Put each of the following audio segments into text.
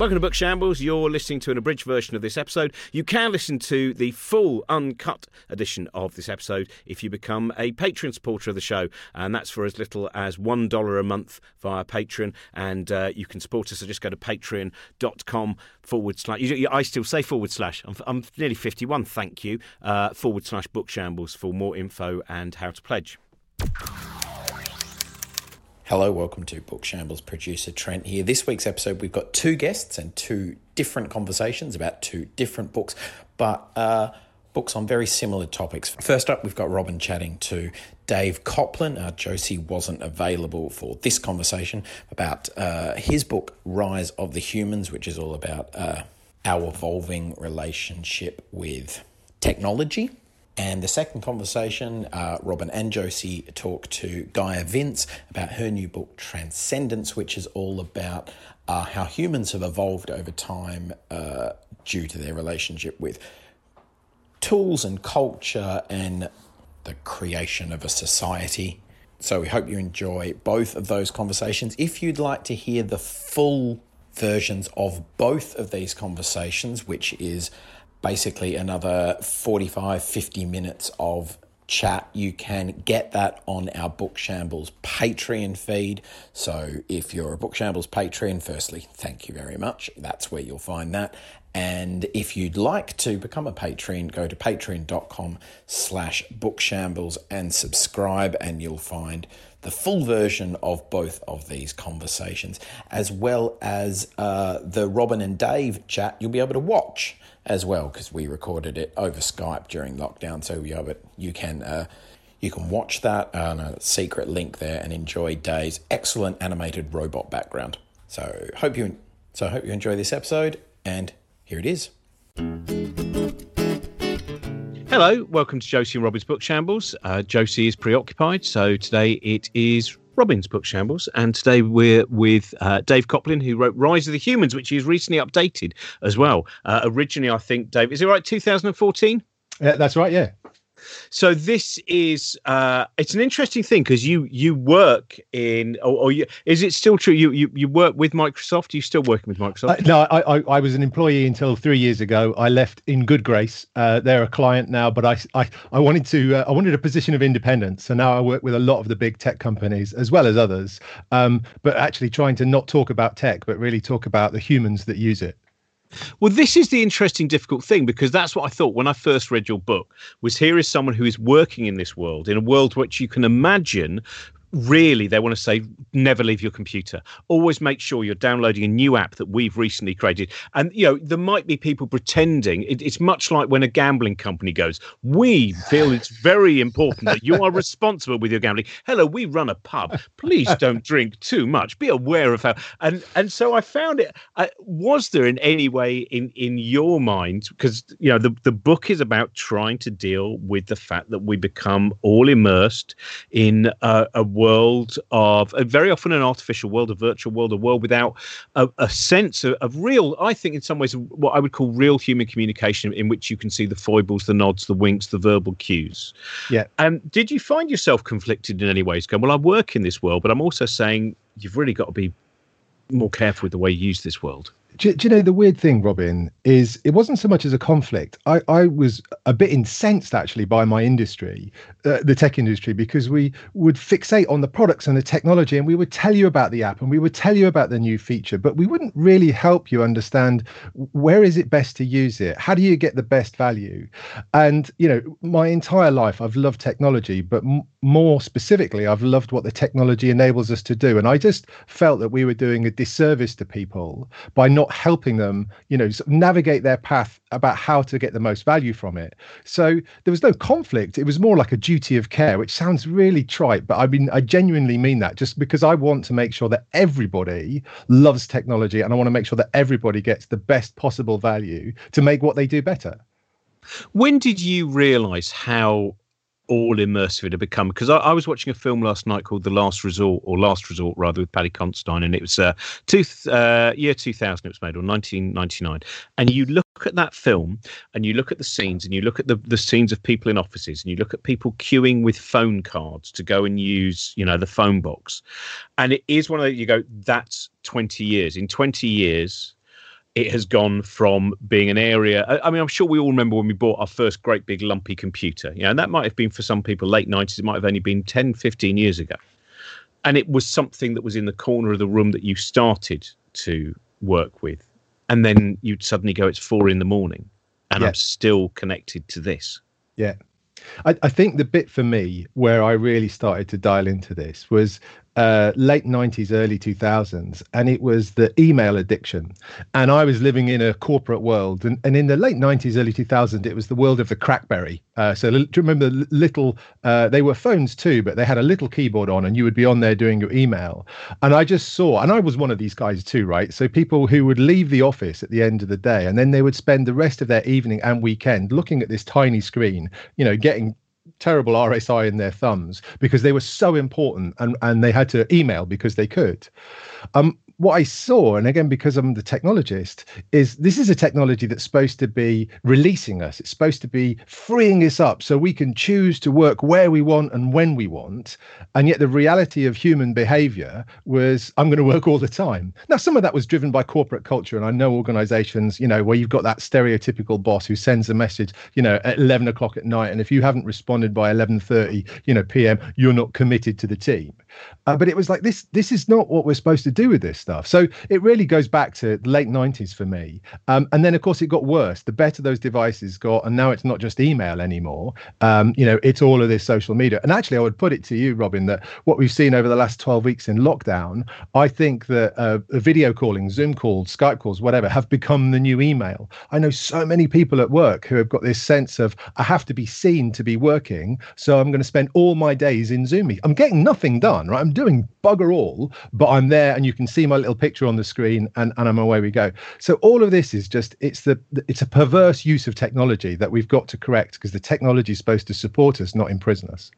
Welcome to Book Shambles. You're listening to an abridged version of this episode. You can listen to the full uncut edition of this episode if you become a Patreon supporter of the show, and that's for as little as $1 a month via Patreon. And uh, you can support us, so just go to patreon.com forward slash. I still say forward slash. I'm, I'm nearly 51, thank you. Uh, forward slash Book Shambles for more info and how to pledge. Hello, welcome to Book Shambles. Producer Trent here. This week's episode, we've got two guests and two different conversations about two different books, but uh, books on very similar topics. First up, we've got Robin chatting to Dave Coplin. Uh, Josie wasn't available for this conversation about uh, his book, Rise of the Humans, which is all about uh, our evolving relationship with technology. And the second conversation, uh, Robin and Josie talk to Gaia Vince about her new book, Transcendence, which is all about uh, how humans have evolved over time uh, due to their relationship with tools and culture and the creation of a society. So we hope you enjoy both of those conversations. If you'd like to hear the full versions of both of these conversations, which is basically another 45, 50 minutes of chat. You can get that on our Book Shambles Patreon feed. So if you're a Book Shambles Patreon, firstly, thank you very much. That's where you'll find that. And if you'd like to become a patron, go to patreon.com slash bookshambles and subscribe and you'll find the full version of both of these conversations, as well as uh, the Robin and Dave chat you'll be able to watch as well because we recorded it over Skype during lockdown. So you, it, you can uh, you can watch that on a secret link there and enjoy Dave's excellent animated robot background. So hope you so hope you enjoy this episode and here it is. Hello, welcome to Josie and Robin's Book Shambles. Uh, Josie is preoccupied, so today it is Robin's Book Shambles, and today we're with uh, Dave Coplin, who wrote Rise of the Humans, which he's recently updated as well. Uh, originally, I think, Dave, is it right, 2014? Yeah, that's right, yeah. So this is uh, it's an interesting thing because you you work in or, or you, is it still true you, you you work with Microsoft? Are you still working with Microsoft? Uh, no, I, I, I was an employee until three years ago. I left in good grace. Uh, they're a client now, but I I, I wanted to uh, I wanted a position of independence. So now I work with a lot of the big tech companies as well as others. Um, but actually trying to not talk about tech, but really talk about the humans that use it. Well, this is the interesting, difficult thing because that's what I thought when I first read your book. Was here is someone who is working in this world, in a world which you can imagine really they want to say never leave your computer. Always make sure you're downloading a new app that we've recently created. And you know there might be people pretending it, it's much like when a gambling company goes we feel it's very important that you are responsible with your gambling. Hello we run a pub. Please don't drink too much. Be aware of how and and so i found it was there in any way in in your mind because you know the, the book is about trying to deal with the fact that we become all immersed in uh, a world of a very often an artificial world, a virtual world, a world without a, a sense of, of, real, I think, in some ways, what I would call real human communication, in which you can see the foibles, the nods, the winks, the verbal cues. Yeah. And um, did you find yourself conflicted in any ways? Going, well, I work in this world, but I'm also saying you've really got to be more careful with the way you use this world do, do, you know the weird thing, Robin, is it wasn't so much as a conflict. I, I was a bit incensed actually by my industry, uh, the tech industry, because we would fixate on the products and the technology and we would tell you about the app and we would tell you about the new feature, but we wouldn't really help you understand where is it best to use it? How do you get the best value? And, you know, my entire life I've loved technology, but m- more specifically, I've loved what the technology enables us to do. And I just felt that we were doing a disservice to people by not not helping them, you know, navigate their path about how to get the most value from it. So there was no conflict. It was more like a duty of care, which sounds really trite, but I mean, I genuinely mean that just because I want to make sure that everybody loves technology and I want to make sure that everybody gets the best possible value to make what they do better. When did you realize how all immersive it had become. Because I, I, was watching a film last night called The Last Resort, or Last Resort rather, with Paddy Considine, and it was uh, two, uh, year 2000 it was made, or 1999. And you look at that film, and you look at the scenes, and you look at the, the scenes of people in offices, and you look at people queuing with phone cards to go and use, you know, the phone box. And it is one of you go, that's 20 years. In 20 years, it has gone from being an area. I, mean, I'm sure we all remember when we bought our first great big lumpy computer. You know, and that might have been for some people late 90s. It might have only been 10, 15 years ago. And it was something that was in the corner of the room that you started to work with. And then you'd suddenly go, it's four in the morning and yeah. I'm still connected to this. Yeah. I, I, think the bit for me where I really started to dial into this was uh, late 90s, early 2000s, and it was the email addiction. And I was living in a corporate world. And, and in the late 90s, early 2000s, it was the world of the Crackberry. Uh, so, do you remember the little, uh, they were phones too, but they had a little keyboard on, and you would be on there doing your email. And I just saw, and I was one of these guys too, right? So, people who would leave the office at the end of the day, and then they would spend the rest of their evening and weekend looking at this tiny screen, you know, getting terrible RSI in their thumbs because they were so important and, and they had to email because they could. Um, what I saw, and again, because I'm the technologist, is this is a technology that's supposed to be releasing us. It's supposed to be freeing us up so we can choose to work where we want and when we want. And yet, the reality of human behavior was I'm going to work all the time. Now, some of that was driven by corporate culture. And I know organizations, you know, where you've got that stereotypical boss who sends a message, you know, at 11 o'clock at night. And if you haven't responded by 11.30, you know, PM, you're not committed to the team. Uh, but it was like this. This is not what we're supposed to do with this stuff. So it really goes back to the late '90s for me. Um, and then of course it got worse. The better those devices got, and now it's not just email anymore. Um, you know, it's all of this social media. And actually, I would put it to you, Robin, that what we've seen over the last 12 weeks in lockdown, I think that uh, video calling, Zoom calls, Skype calls, whatever, have become the new email. I know so many people at work who have got this sense of I have to be seen to be working, so I'm going to spend all my days in Zoom. I'm getting nothing done right? I'm doing bugger all, but I'm there and you can see my little picture on the screen and, and I'm away we go. So all of this is just it's the it's a perverse use of technology that we've got to correct because the technology is supposed to support us, not imprison us.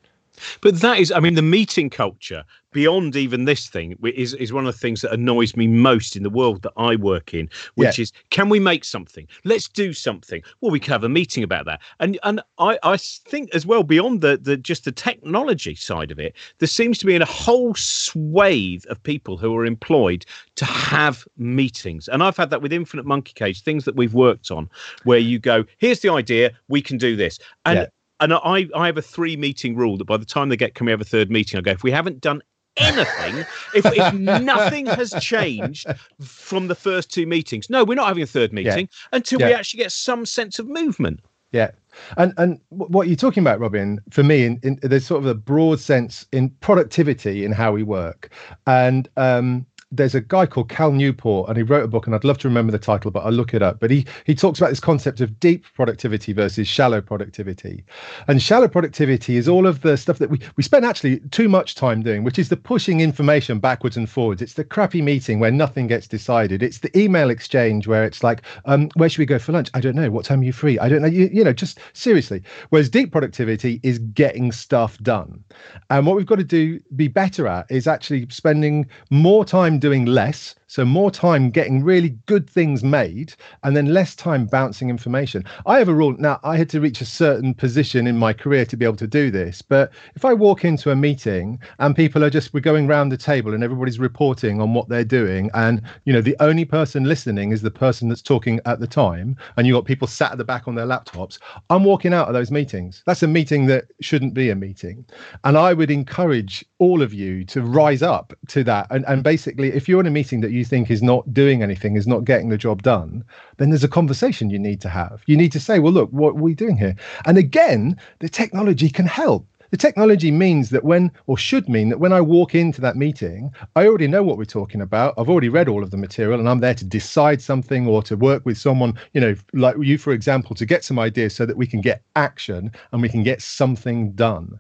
But that is, I mean, the meeting culture beyond even this thing is is one of the things that annoys me most in the world that I work in, which yeah. is can we make something? Let's do something. Well, we could have a meeting about that. And and I, I think as well beyond the the just the technology side of it, there seems to be a whole swathe of people who are employed to have meetings. And I've had that with Infinite Monkey Cage, things that we've worked on, where you go, here's the idea, we can do this. And yeah and I, I have a three meeting rule that by the time they get, can we have a third meeting? I go, if we haven't done anything, if, if nothing has changed from the first two meetings, no, we're not having a third meeting yeah. until yeah. we actually get some sense of movement. Yeah. And and what you're talking about, Robin, for me, in, in there's sort of a broad sense in productivity in how we work, and um, there's a guy called Cal Newport, and he wrote a book, and I'd love to remember the title, but I'll look it up. But he he talks about this concept of deep productivity versus shallow productivity. And shallow productivity is all of the stuff that we we spend actually too much time doing, which is the pushing information backwards and forwards. It's the crappy meeting where nothing gets decided. It's the email exchange where it's like, um, where should we go for lunch? I don't know. What time are you free? I don't know. You, you know, just seriously. Whereas deep productivity is getting stuff done. And what we've got to do be better at is actually spending more time doing less so more time getting really good things made and then less time bouncing information. I have a rule now, I had to reach a certain position in my career to be able to do this. But if I walk into a meeting and people are just, we're going round the table and everybody's reporting on what they're doing. And, you know, the only person listening is the person that's talking at the time. And you got people sat at the back on their laptops. I'm walking out of those meetings. That's a meeting that shouldn't be a meeting. And I would encourage all of you to rise up to that. And, and basically, if you're in a meeting that you you think is not doing anything, is not getting the job done, then there's a conversation you need to have. You need to say, well, look, what are we doing here? And again, the technology can help. The technology means that when, or should mean that when I walk into that meeting, I already know what we're talking about. I've already read all of the material and I'm there to decide something or to work with someone, you know, like you, for example, to get some ideas so that we can get action and we can get something done.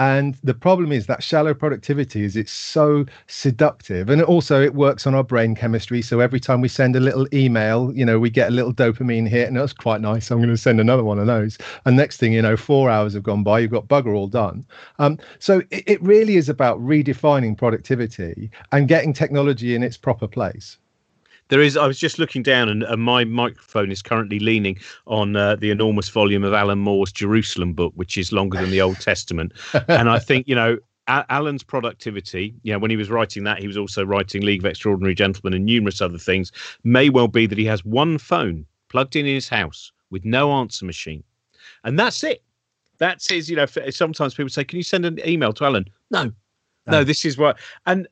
And the problem is that shallow productivity is it's so seductive. And also it works on our brain chemistry. So every time we send a little email, you know, we get a little dopamine hit and that's quite nice. I'm going to send another one of those. And next thing you know, four hours have gone by, you've got bugger all done done. Um, so it, it really is about redefining productivity and getting technology in its proper place there is. I was just looking down, and, and my microphone is currently leaning on uh, the enormous volume of Alan Moore's Jerusalem book, which is longer than the Old Testament. and I think you know, Alan's productivity, yeah, when he was writing that, he was also writing League of Extraordinary Gentlemen and numerous other things. May well be that he has one phone plugged in, in his house with no answer machine, and that's it. That's his. You know, sometimes people say, "Can you send an email to Alan?" No, no. no this is what. And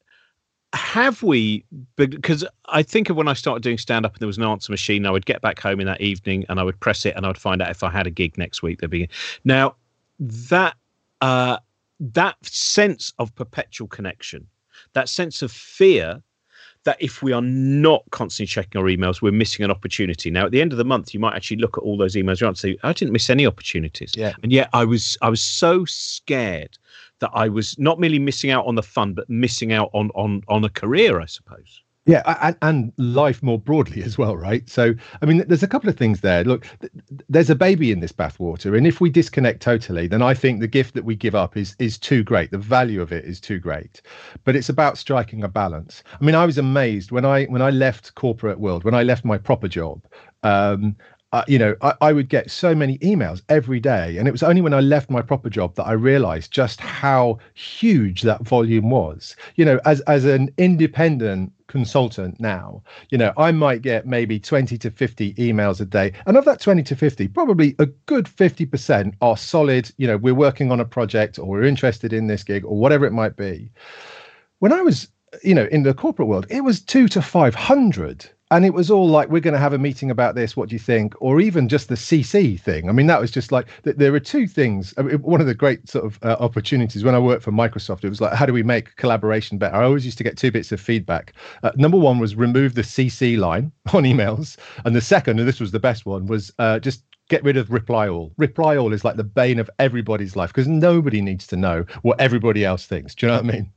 have we because i think of when i started doing stand up and there was an answer machine i would get back home in that evening and i would press it and i would find out if i had a gig next week there'd be now that uh that sense of perpetual connection that sense of fear that if we are not constantly checking our emails, we're missing an opportunity. Now, at the end of the month, you might actually look at all those emails and say, "I didn't miss any opportunities." Yeah. And yet, I was I was so scared that I was not merely missing out on the fun, but missing out on on on a career, I suppose. Yeah, and, and life more broadly as well, right? So, I mean, there's a couple of things there. Look, th- there's a baby in this bathwater, and if we disconnect totally, then I think the gift that we give up is is too great. The value of it is too great. But it's about striking a balance. I mean, I was amazed when I when I left corporate world, when I left my proper job. Um, uh, you know, I, I, would get so many emails every day. And it was only when I left my proper job that I realized just how huge that volume was. You know, as, as an independent consultant now, you know, I might get maybe 20 to 50 emails a day. And of that 20 to 50, probably a good 50% are solid, you know, we're working on a project or we're interested in this gig or whatever it might be. When I was, you know, in the corporate world, it was two to 500 and it was all like we're going to have a meeting about this. What do you think? Or even just the cc thing. I mean that was just like there are two things. I mean, one of the great sort of uh, opportunities when i worked for microsoft it was like how do we make collaboration better? I always used to get two bits of feedback. Uh, number one was remove the cc line on emails. And the second and this was the best one was uh, just get rid of reply all. Reply all is like the bane of everybody's life because nobody needs to know what everybody else thinks. Do you know what I mean?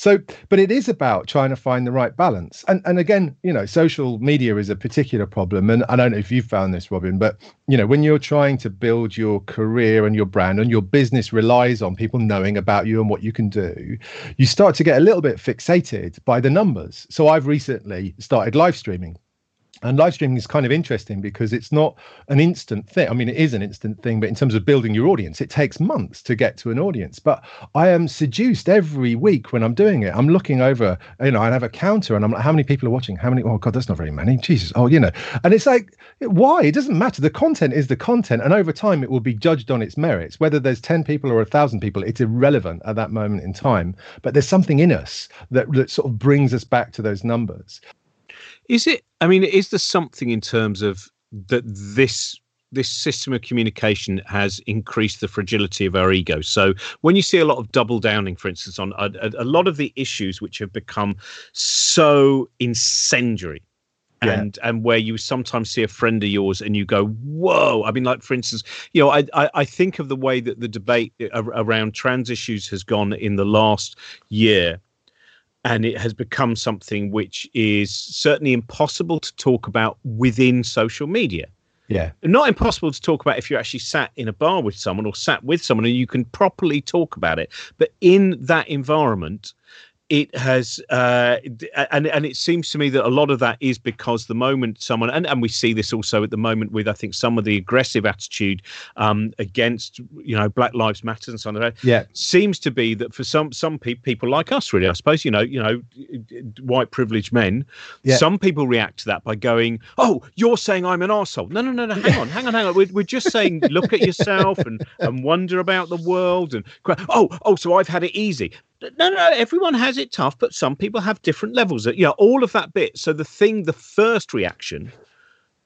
So, but it is about trying to find the right balance. And and again, you know, social media is a particular problem. And I don't know if you've found this, Robin, but you know, when you're trying to build your career and your brand and your business relies on people knowing about you and what you can do, you start to get a little bit fixated by the numbers. So I've recently started live streaming and live streaming is kind of interesting because it's not an instant thing. I mean, it is an instant thing, but in terms of building your audience, it takes months to get to an audience. But I am seduced every week when I'm doing it. I'm looking over, you know, I have a counter and I'm like, how many people are watching? How many? Oh, God, that's not very many. Jesus. Oh, you know. And it's like, why? It doesn't matter. The content is the content. And over time, it will be judged on its merits. Whether there's 10 people or a 1,000 people, it's irrelevant at that moment in time. But there's something in us that, that sort of brings us back to those numbers. Is it? I mean, is there something in terms of that this this system of communication has increased the fragility of our ego. So when you see a lot of double downing, for instance, on a, a lot of the issues which have become so incendiary. Yeah. And and where you sometimes see a friend of yours and you go, whoa! I mean, like for instance, you know, I I, I think of the way that the debate around trans issues has gone in the last year, and it has become something which is certainly impossible to talk about within social media. Yeah. Not impossible to talk about if you're actually sat in a bar with someone or sat with someone and you can properly talk about it. But in that environment, it has uh, and and it seems to me that a lot of that is because the moment someone and, and we see this also at the moment with I think some of the aggressive attitude um, against you know Black Lives Matter and so on yeah. seems to be that for some some pe- people like us really I suppose you know you know white privileged men yeah. some people react to that by going oh you're saying I'm an arsehole. No no no no hang on hang on hang on. We're, we're just saying look at yourself and and wonder about the world and oh oh so I've had it easy no, no, everyone has it tough, but some people have different levels. Yeah, you know, all of that bit. So the thing, the first reaction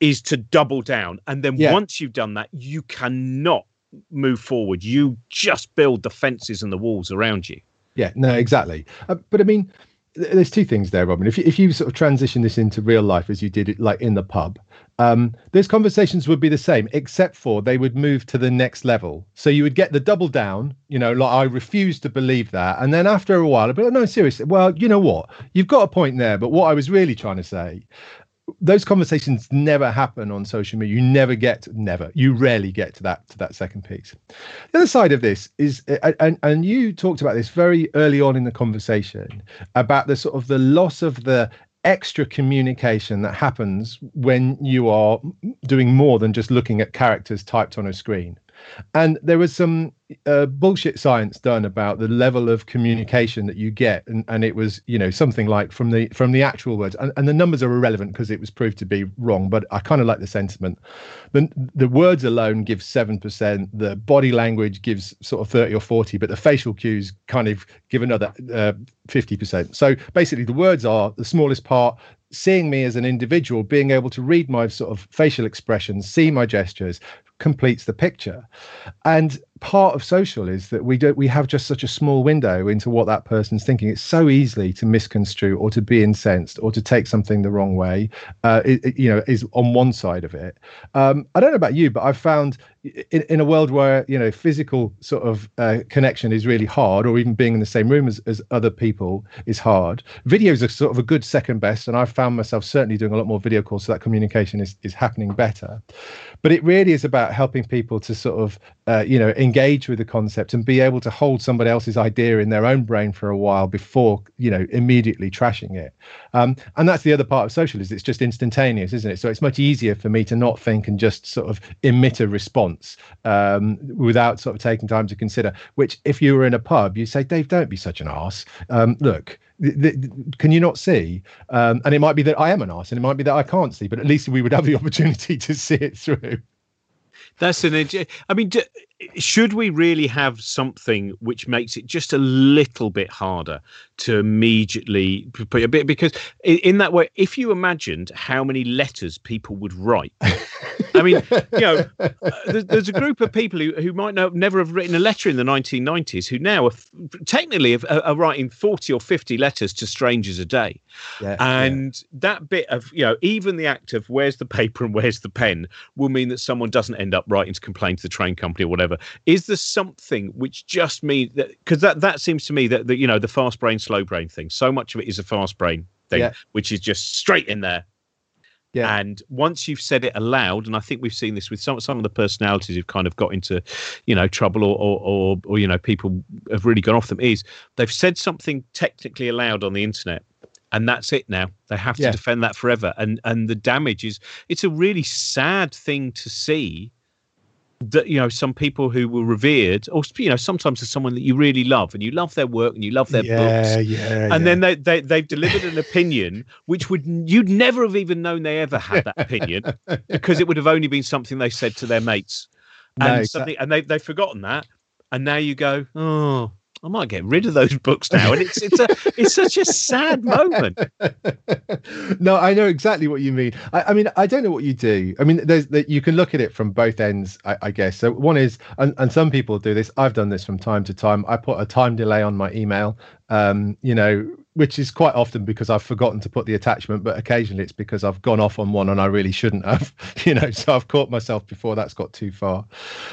is to double down. And then yeah. once you've done that, you cannot move forward. You just build the fences and the walls around you. Yeah, no, exactly. Uh, but I mean, there's two things there, Robin. If you, if you sort of transition this into real life as you did it, like in the pub, um, those conversations would be the same, except for they would move to the next level. So you would get the double down, you know, like I refuse to believe that, and then after a while, like, no, seriously. Well, you know what? You've got a point there, but what I was really trying to say, those conversations never happen on social media. You never get, never, you rarely get to that to that second piece. The other side of this is, and and you talked about this very early on in the conversation about the sort of the loss of the extra communication that happens when you are doing more than just looking at characters typed on a screen. and there was some uh, bullshit science done about the level of communication that you get. And, and it was you know something like from the from the actual words. And, and the numbers are irrelevant because it was proved to be wrong but i kind of like the sentiment. The, the words alone give 7% the body language gives sort of 30 or 40 but the facial cues kind of give another uh, 50% so basically the words are the smallest part. Seeing me as an individual, being able to read my sort of facial expressions, see my gestures, completes the picture. And part of social is that we don't we have just such a small window into what that person's thinking. It's so easily to misconstrue or to be incensed or to take something the wrong way. Uh, it, it, you know, is on one side of it. Um, I don't know about you, but I've found in, in a world where you know physical sort of uh, connection is really hard, or even being in the same room as, as other people is hard. Videos are sort of a good second best, and I've found myself certainly doing a lot more video calls, so that communication is is happening better. But it really is about helping people to sort of uh, you know engage with the concept and be able to hold somebody else's idea in their own brain for a while before you know immediately trashing it um, and that's the other part of social is it's just instantaneous isn't it so it's much easier for me to not think and just sort of emit a response um, without sort of taking time to consider which if you were in a pub you say dave don't be such an ass um, look can you not see? Um, and it might be that I am an arse, and it might be that I can't see, but at least we would have the opportunity to see it through. That's an. I mean, should we really have something which makes it just a little bit harder to immediately put a bit? Because in that way, if you imagined how many letters people would write. I mean, you know, uh, there's, a group of people who, who might know, never have written a letter in the 1990s who now are technically are, are writing 40 or 50 letters to strangers a day. Yeah, and yeah. that bit of, you know, even the act of where's the paper and where's the pen will mean that someone doesn't end up writing to complain to the train company or whatever. Is there something which just means that, because that, that seems to me that, the, you know, the fast brain, slow brain thing, so much of it is a fast brain thing, yeah. which is just straight in there yeah. And once you've said it aloud, and I think we've seen this with some some of the personalities who've kind of got into, you know, trouble or or, or, or you know, people have really gone off them, is they've said something technically aloud on the internet and that's it now they have to yeah. defend that forever and and the damage is it's a really sad thing to see that you know some people who were revered or you know sometimes there's someone that you really love and you love their work and you love their yeah, books yeah, and yeah. then they, they they've delivered an opinion which would you'd never have even known they ever had that opinion because it would have only been something they said to their mates and no, something and they they've forgotten that and now you go oh I might get rid of those books now. And it's it's a it's such a sad moment. no, I know exactly what you mean. I, I, mean, I don't know what you do. I mean, there's that you can look at it from both ends, I, I guess. So one is, and, and some people do this. I've done this from time to time. I put a time delay on my email. Um, you know, which is quite often because I've forgotten to put the attachment, but occasionally it's because I've gone off on one and I really shouldn't have, you know. So I've caught myself before that's got too far.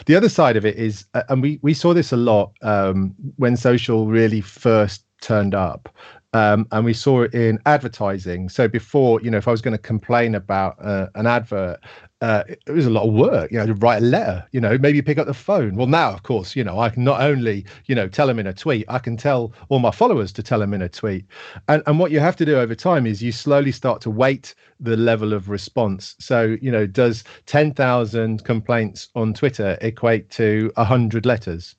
The other side of it is, uh, and we we saw this a lot um, when social really first turned up. Um, and we saw it in advertising. So before, you know, if I was going to complain about uh, an advert, uh, it was a lot of work, you know, to write a letter, you know, maybe pick up the phone. Well, now, of course, you know, I can not only, you know, tell them in a tweet, I can tell all my followers to tell them in a tweet. And, and what you have to do over time is you slowly start to weight the level of response. So, you know, does 10,000 complaints on Twitter equate to 100 letters?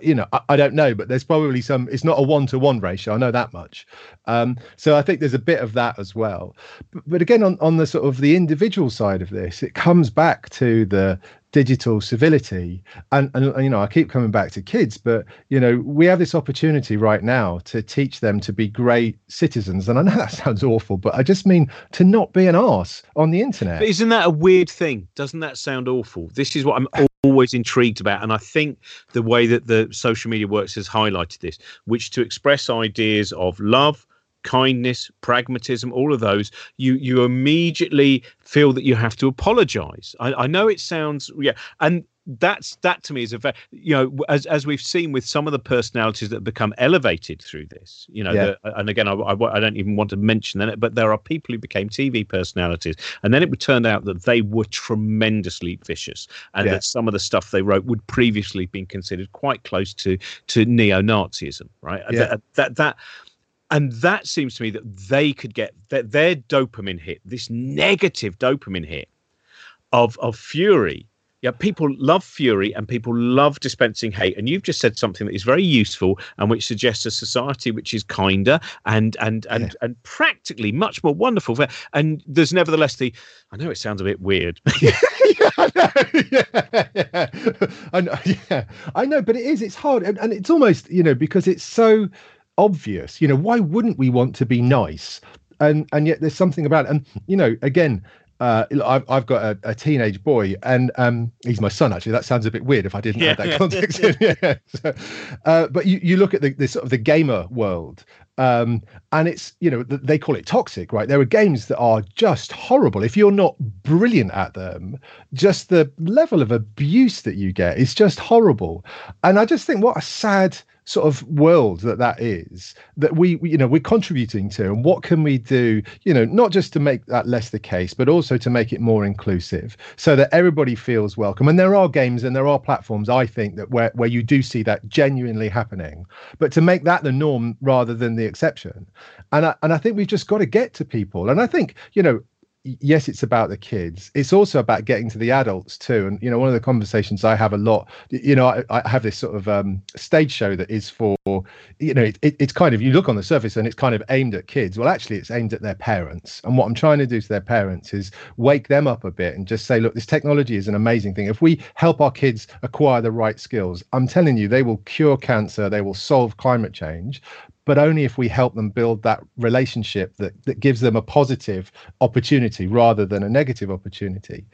You know, I, I, don't know, but there's probably some. It's not a one-to-one ratio. I know that much. Um, so I think there's a bit of that as well. But, but again, on on the sort of the individual side of this, it comes back to the digital civility and, and you know i keep coming back to kids but you know we have this opportunity right now to teach them to be great citizens and i know that sounds awful but i just mean to not be an arse on the internet but isn't that a weird thing doesn't that sound awful this is what i'm always intrigued about and i think the way that the social media works has highlighted this which to express ideas of love kindness, pragmatism, all of those, you you immediately feel that you have to apologize. I, I know it sounds yeah, and that's that to me is a very you know as as we've seen with some of the personalities that become elevated through this you know yeah. the, and again I, I, I, don't even want to mention it but there are people who became tv personalities and then it turned out that they were tremendously vicious and yeah. that some of the stuff they wrote would previously been considered quite close to to neo-nazism right yeah. that, that that and that seems to me that they could get their, their dopamine hit, this negative dopamine hit of of fury, Yeah, people love fury and people love dispensing hate. And you've just said something that is very useful and which suggests a society which is kinder and and and yeah. and practically much more wonderful. And there's nevertheless the I know it sounds a bit weird. yeah, I know. Yeah, yeah. I know. Yeah, I know, but it is. It's hard, and, and it's almost you know because it's so obvious. You know, why wouldn't we want to be nice? And and yet there's something about it. And you know, again, uh, I've, I've got a, a, teenage boy, and um, he's my son. Actually, that sounds a bit weird if I didn't yeah, have that context. Yeah. yeah. So, uh, but you, you look at the, the sort of the gamer world, um, and it's you know they call it toxic, right? There are games that are just horrible. If you're not brilliant at them, just the level of abuse that you get is just horrible. And I just think what a sad sort of world that that is that we you know we're contributing to and what can we do you know not just to make that less the case but also to make it more inclusive so that everybody feels welcome and there are games and there are platforms i think that where, where you do see that genuinely happening but to make that the norm rather than the exception. And I, and I think we've just got to get to people. And i think you know yes it's about the kids. It's also about getting to the adults too. And you know one of the conversations i have a lot you know i, I have this sort of um, stage show that is for you know it, it, it's kind of you look on the surface and it's kind of aimed at kids. Well actually it's aimed at their parents. And what i'm trying to do to their parents is wake them up a bit and just say look this technology is an amazing thing. If we help our kids acquire the right skills i'm telling you they will cure cancer. They will solve climate change but only if we help them build that relationship that, that gives them a positive opportunity rather than a negative opportunity.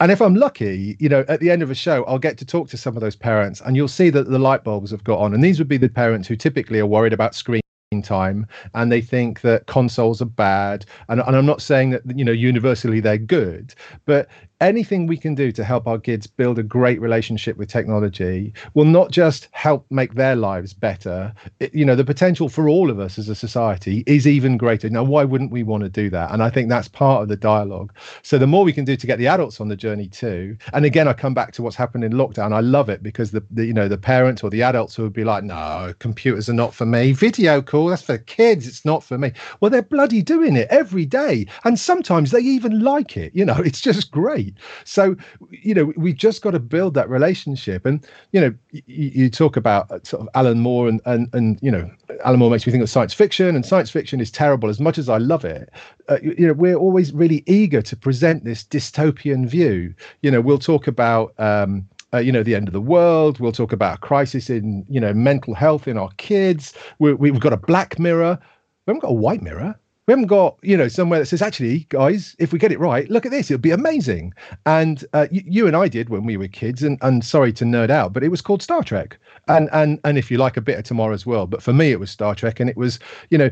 And if I'm lucky, you know, at the end of a show, I'll get to talk to some of those parents and you'll see that the light bulbs have got on. And these would be the parents who typically are worried about screen time and they think that consoles are bad and, and i'm not saying that you know universally they're good but anything we can do to help our kids build a great relationship with technology will not just help make their lives better. It, you know the potential for all of us as a society is even greater. Now why wouldn't we want to do that? And i think that's part of the dialogue. So the more we can do to get the adults on the journey too and again i come back to what's happened in lockdown. I love it because the, the you know the parents or the adults who would be like no computers are not for me. Video call that's for kids it's not for me well they're bloody doing it every day and sometimes they even like it you know it's just great so, you know, we've just got to build that relationship. And, you know, you, you talk about uh, sort of Alan Moore and, and, and, you know, Alan Moore makes me think of science fiction, and science fiction is terrible as much as I love it. Uh, you, you know, we're always really eager to present this dystopian view. You know, we'll talk about, um, uh, you know, the end of the world. We'll talk about a crisis in, you know, mental health in our kids. we have got a black mirror. We haven't got a white mirror we haven't got you know somewhere that says actually guys if we get it right look at this it'll be amazing and uh, you, you, and i did when we were kids and, and sorry to nerd out but it was called star trek and and and if you like a bit of tomorrow's world but for me it was star trek and it was you know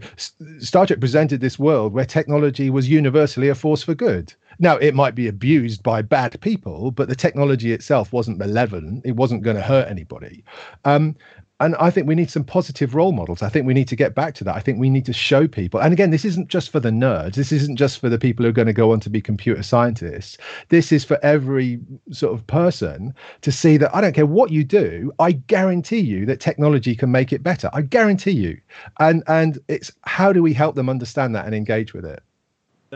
star trek presented this world where technology was universally a force for good now it might be abused by bad people but the technology itself wasn't malevolent it wasn't going to hurt anybody um, and I think we need some positive role models. I think we need to get back to that. I think we need to show people. And again, this isn't just for the nerds. This isn't just for the people who are going to go on to be computer scientists. This is for every sort of person to see that I don't care what you do. I guarantee you that technology can make it better. I guarantee you. And and it's how do we help them understand that and engage with it?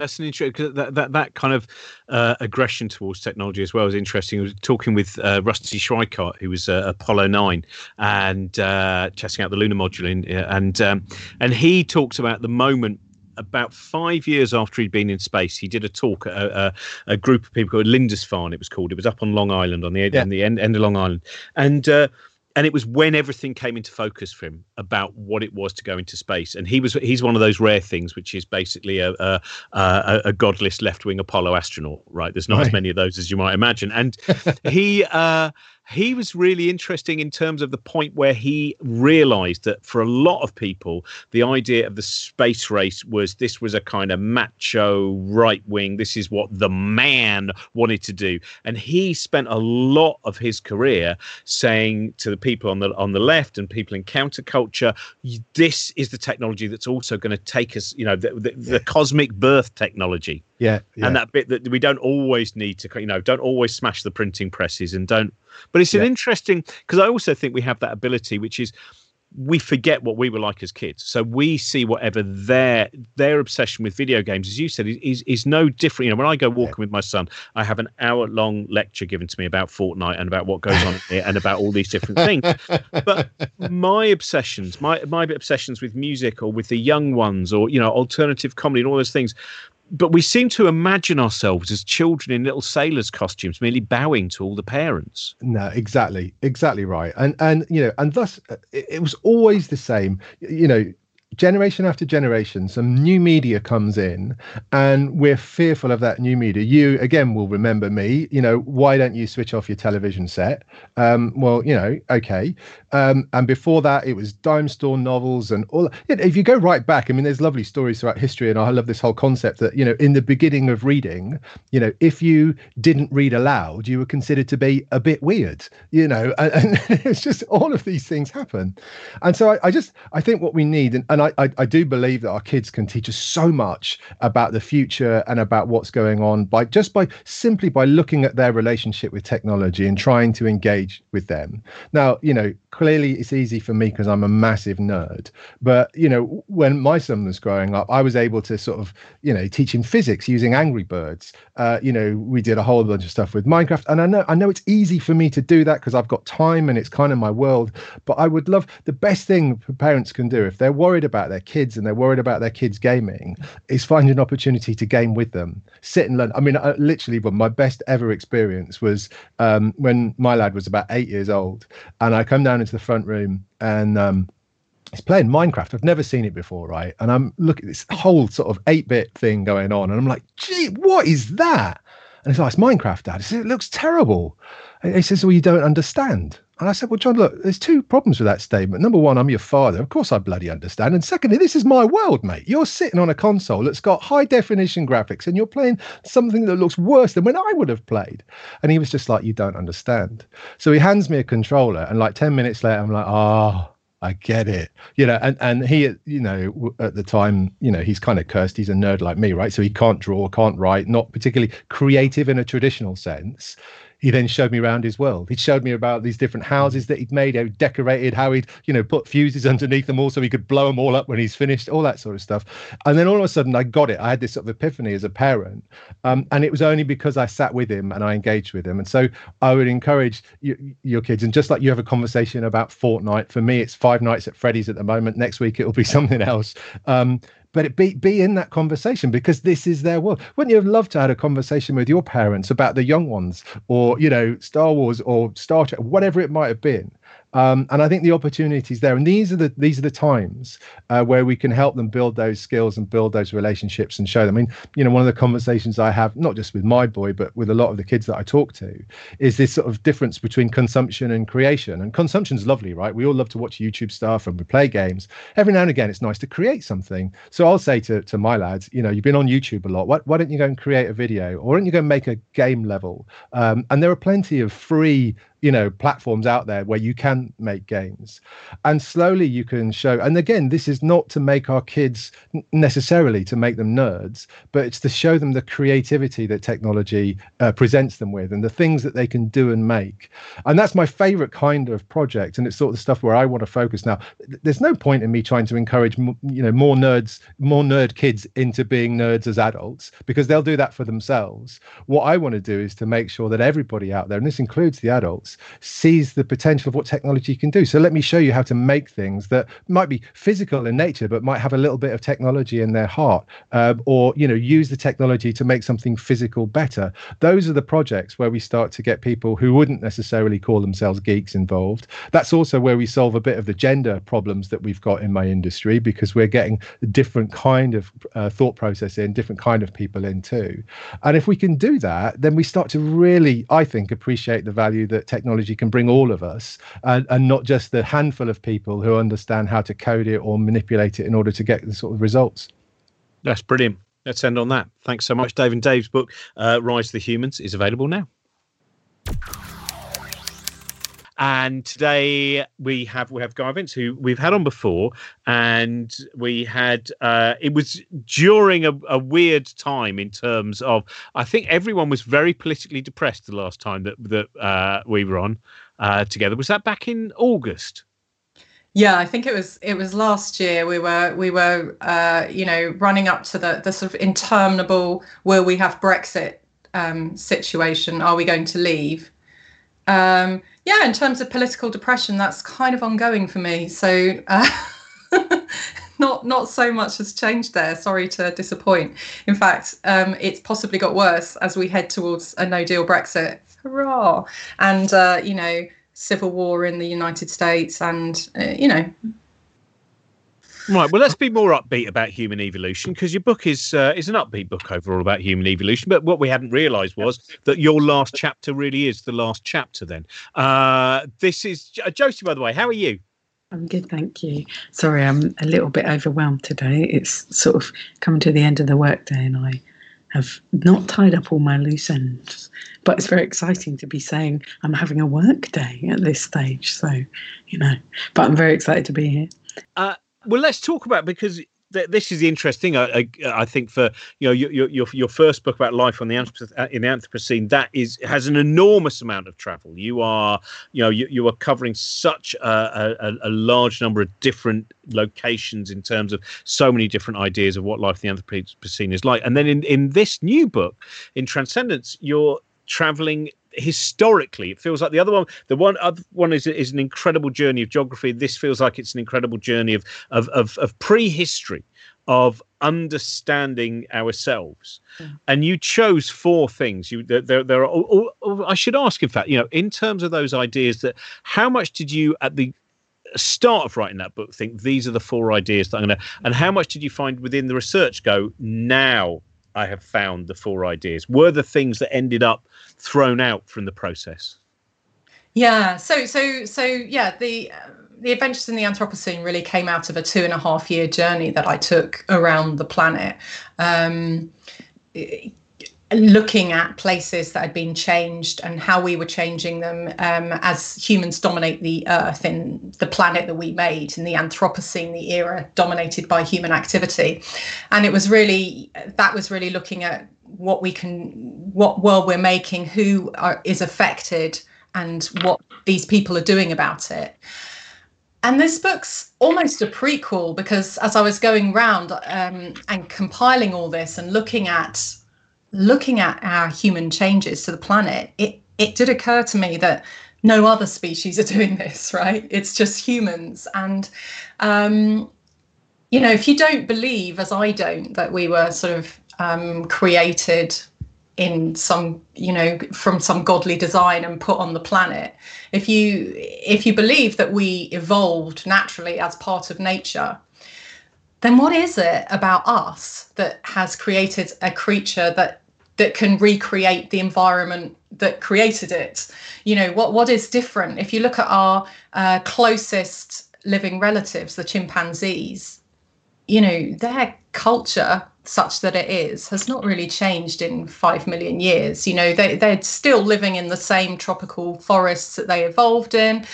That's an interesting that, that that kind of uh, aggression towards technology as well is interesting. I was talking with uh, Rusty Schweickart, who was uh, Apollo Nine, and uh, testing out the lunar module, in, and um, and he talks about the moment about five years after he'd been in space, he did a talk at a, a, a, group of people called Lindisfarne, it was called. It was up on Long Island, on the, yeah. on the end, end of Long Island. And uh, and it was when everything came into focus for him about what it was to go into space. And he was he's one of those rare things which is basically a a, a, a godless left-wing apollo astronaut right? There's not right. as many of those as you might imagine. And he uh he was really interesting in terms of the point where he realized that for a lot of people the idea of the space race was this was a kind of macho right wing this is what the man wanted to do. And he spent a lot of his career saying to the people on the on the left and people in counterculture this is the technology that's also going to take us you know the, the, the cosmic birth technology yeah, yeah, and that bit that we don't always need to you know don't always smash the printing presses and don't but it's an yeah. interesting because I also think we have that ability, which is we forget what we were like as kids. So we see whatever their their obsession with video games, as you said, is is no different. You know, when I go walking with my son, I have an hour long lecture given to me about Fortnite and about what goes on here and about all these different things. But my obsessions, my my obsessions with music or with the young ones, or you know, alternative comedy and all those things, but we seem to imagine ourselves as children in little sailors costumes merely bowing to all the parents no exactly exactly right and and you know and thus uh, it, it was always the same you know generation after generation, some new media comes in, and we're fearful of that new media. You again will remember me. You know, why don't you switch off your television set? Um, well, you know, okay. Um, and before that, it was dime store novels and all. If you go right back, I mean, there's lovely stories throughout history, and I love this whole concept that you know, in the beginning of reading, you know, if you didn't read aloud, you were considered to be a bit weird. You know, and, and it's just all of these things happen, and so I, I just I think what we need and, and I, I, I do believe that our kids can teach us so much about the future and about what's going on by just by simply by looking at their relationship with technology and trying to engage with them. Now, you know, clearly it's easy for me because I'm a massive nerd. But you know, when my son was growing up, I was able to sort of, you know, teach him physics using Angry Birds. Uh, you know, we did a whole bunch of stuff with Minecraft, and I know I know it's easy for me to do that because I've got time and it's kind of my world. But I would love the best thing parents can do if they're worried about their kids and they're worried about their kids gaming is find an opportunity to game with them, sit and learn. I mean, I, literally, but my best ever experience was um, when my lad was about eight years old, and I come down the front room and. Um, he's playing Minecraft. I've never seen it before, right? And I'm looking at this whole sort of 8 bit thing going on. And I'm like, gee, what is that? And he's like, it's Minecraft, Dad. Said, it looks terrible. And he says, well, you don't understand. And I said, Well, John, look, there's two problems with that statement. Number one, I'm your father. Of course, I bloody understand. And secondly, this is my world, mate. You're sitting on a console that's got high definition graphics and you're playing something that looks worse than when I would have played. And he was just like, You don't understand. So he hands me a controller. And like 10 minutes later, I'm like, Oh, I get it. You know, and, and he, you know, at the time, you know, he's kind of cursed. He's a nerd like me, right? So he can't draw, can't write, not particularly creative in a traditional sense he then showed me around his world. He showed me about these different houses that he'd made, how he decorated, how he'd, you know, put fuses underneath them all so he could blow them all up when he's finished, all that sort of stuff. And then all of a sudden I got it. I had this sort of epiphany as a parent. Um, and it was only because I sat with him and I engaged with him. And so I would encourage you, your kids, and just like you have a conversation about Fortnite, for me, it's Five Nights at Freddy's at the moment. Next week, it'll be something else. Um, but it be be in that conversation because this is their world. Wouldn't you have loved to have a conversation with your parents about the young ones, or you know, Star Wars or Star Trek, whatever it might have been? Um, and I think the opportunities there, and these are the these are the times uh, where we can help them build those skills and build those relationships and show them. I mean, you know, one of the conversations I have, not just with my boy, but with a lot of the kids that I talk to, is this sort of difference between consumption and creation. And consumption's lovely, right? We all love to watch YouTube stuff and we play games. Every now and again, it's nice to create something. So I'll say to to my lads, you know, you've been on YouTube a lot. Why, why don't you go and create a video, or why don't you go and make a game level? Um, and there are plenty of free you know platforms out there where you can make games. And slowly you can show and again this is not to make our kids necessarily to make them nerds but it's to show them the creativity that technology uh, presents them with and the things that they can do and make. And that's my favorite kind of project and it's sort of the stuff where i want to focus now. There's no point in me trying to encourage you know more nerds more nerd kids into being nerds as adults because they'll do that for themselves. What i want to do is to make sure that everybody out there and this includes the adults sees the potential of what technology can do. So let me show you how to make things that might be physical in nature, but might have a little bit of technology in their heart, uh, or you know, use the technology to make something physical better. Those are the projects where we start to get people who wouldn't necessarily call themselves geeks involved. That's also where we solve a bit of the gender problems that we've got in my industry because we're getting a different kind of uh, thought process in, different kind of people in too. And if we can do that, then we start to really, I think, appreciate the value that technology technology can bring all of us and, and not just the handful of people who understand how to code it or manipulate it in order to get the sort of results. That's brilliant. Let's end on that. Thanks so much, Dave. And Dave's book, uh, Rise of the Humans, is available now. And today we have we have Gaia Vince, who we've had on before, and we had uh, it was during a, a, weird time in terms of I think everyone was very politically depressed the last time that that uh, we were on uh, together. Was that back in August? Yeah, I think it was it was last year. We were we were uh, you know running up to the the sort of interminable will we have Brexit um, situation? Are we going to leave? Um, yeah, in terms of political depression, that's kind of ongoing for me. So. Uh, not not so much has changed there. Sorry to disappoint. In fact, um, it's possibly got worse as we head towards a No Deal Brexit. Hurrah! And uh, you know, civil war in the United States, and uh, you know. Right. Well, let's be more upbeat about human evolution because your book is uh, is an upbeat book overall about human evolution. But what we hadn't realised was that your last chapter really is the last chapter. Then, uh, this is uh, Josie. By the way, how are you? I'm good, thank you. Sorry, I'm a little bit overwhelmed today. It's sort of coming to the end of the workday, and I have not tied up all my loose ends. But it's very exciting to be saying I'm having a work day at this stage. So, you know, but I'm very excited to be here. Uh, well, let's talk about because th- this is the interesting I, I, I, think for you know your, your your first book about life on the uh, in the Anthropocene that is has an enormous amount of travel. You are you know you, you are covering such a, a, a large number of different locations in terms of so many different ideas of what life in the Anthropocene is like. And then in in this new book in Transcendence, you're traveling historically it feels like the other one the one other one is is an incredible journey of geography. This feels like it's an incredible journey of of of, of prehistory of understanding ourselves. Mm. and you chose four things. You there there, there are oh, oh, i should ask in fact you know in terms of those ideas that how much did you at the start of writing that book think these are the four ideas that i'm going to and how much did you find within the research go now I have found the four ideas were the things that ended up thrown out from the process. Yeah. So so so yeah the. the adventures in the Anthropocene really came out of a two and a half year journey that I took around the planet. Um, looking at places that had been changed and how we were changing them um, as humans dominate the earth in the planet that we made in the Anthropocene, the era dominated by human activity. And it was really, that was really looking at what we can, what world we're making, who are, is affected, and what these people are doing about it. And this book's almost a prequel because as I was going round um, and compiling all this and looking at looking at our human changes to the planet, it it did occur to me that no other species are doing this, right? It's just humans. And um, you know, if you don't believe, as I don't, that we were sort of um, created in some you know from some godly design and put on the planet if you if you believe that we evolved naturally as part of nature then what is it about us that has created a creature that that can recreate the environment that created it. You know what what is different? If you look at our uh, closest living relatives the chimpanzees you know their culture such that it is has not really changed in 5 million years. You know they, they're still living in the same tropical forests that they evolved in.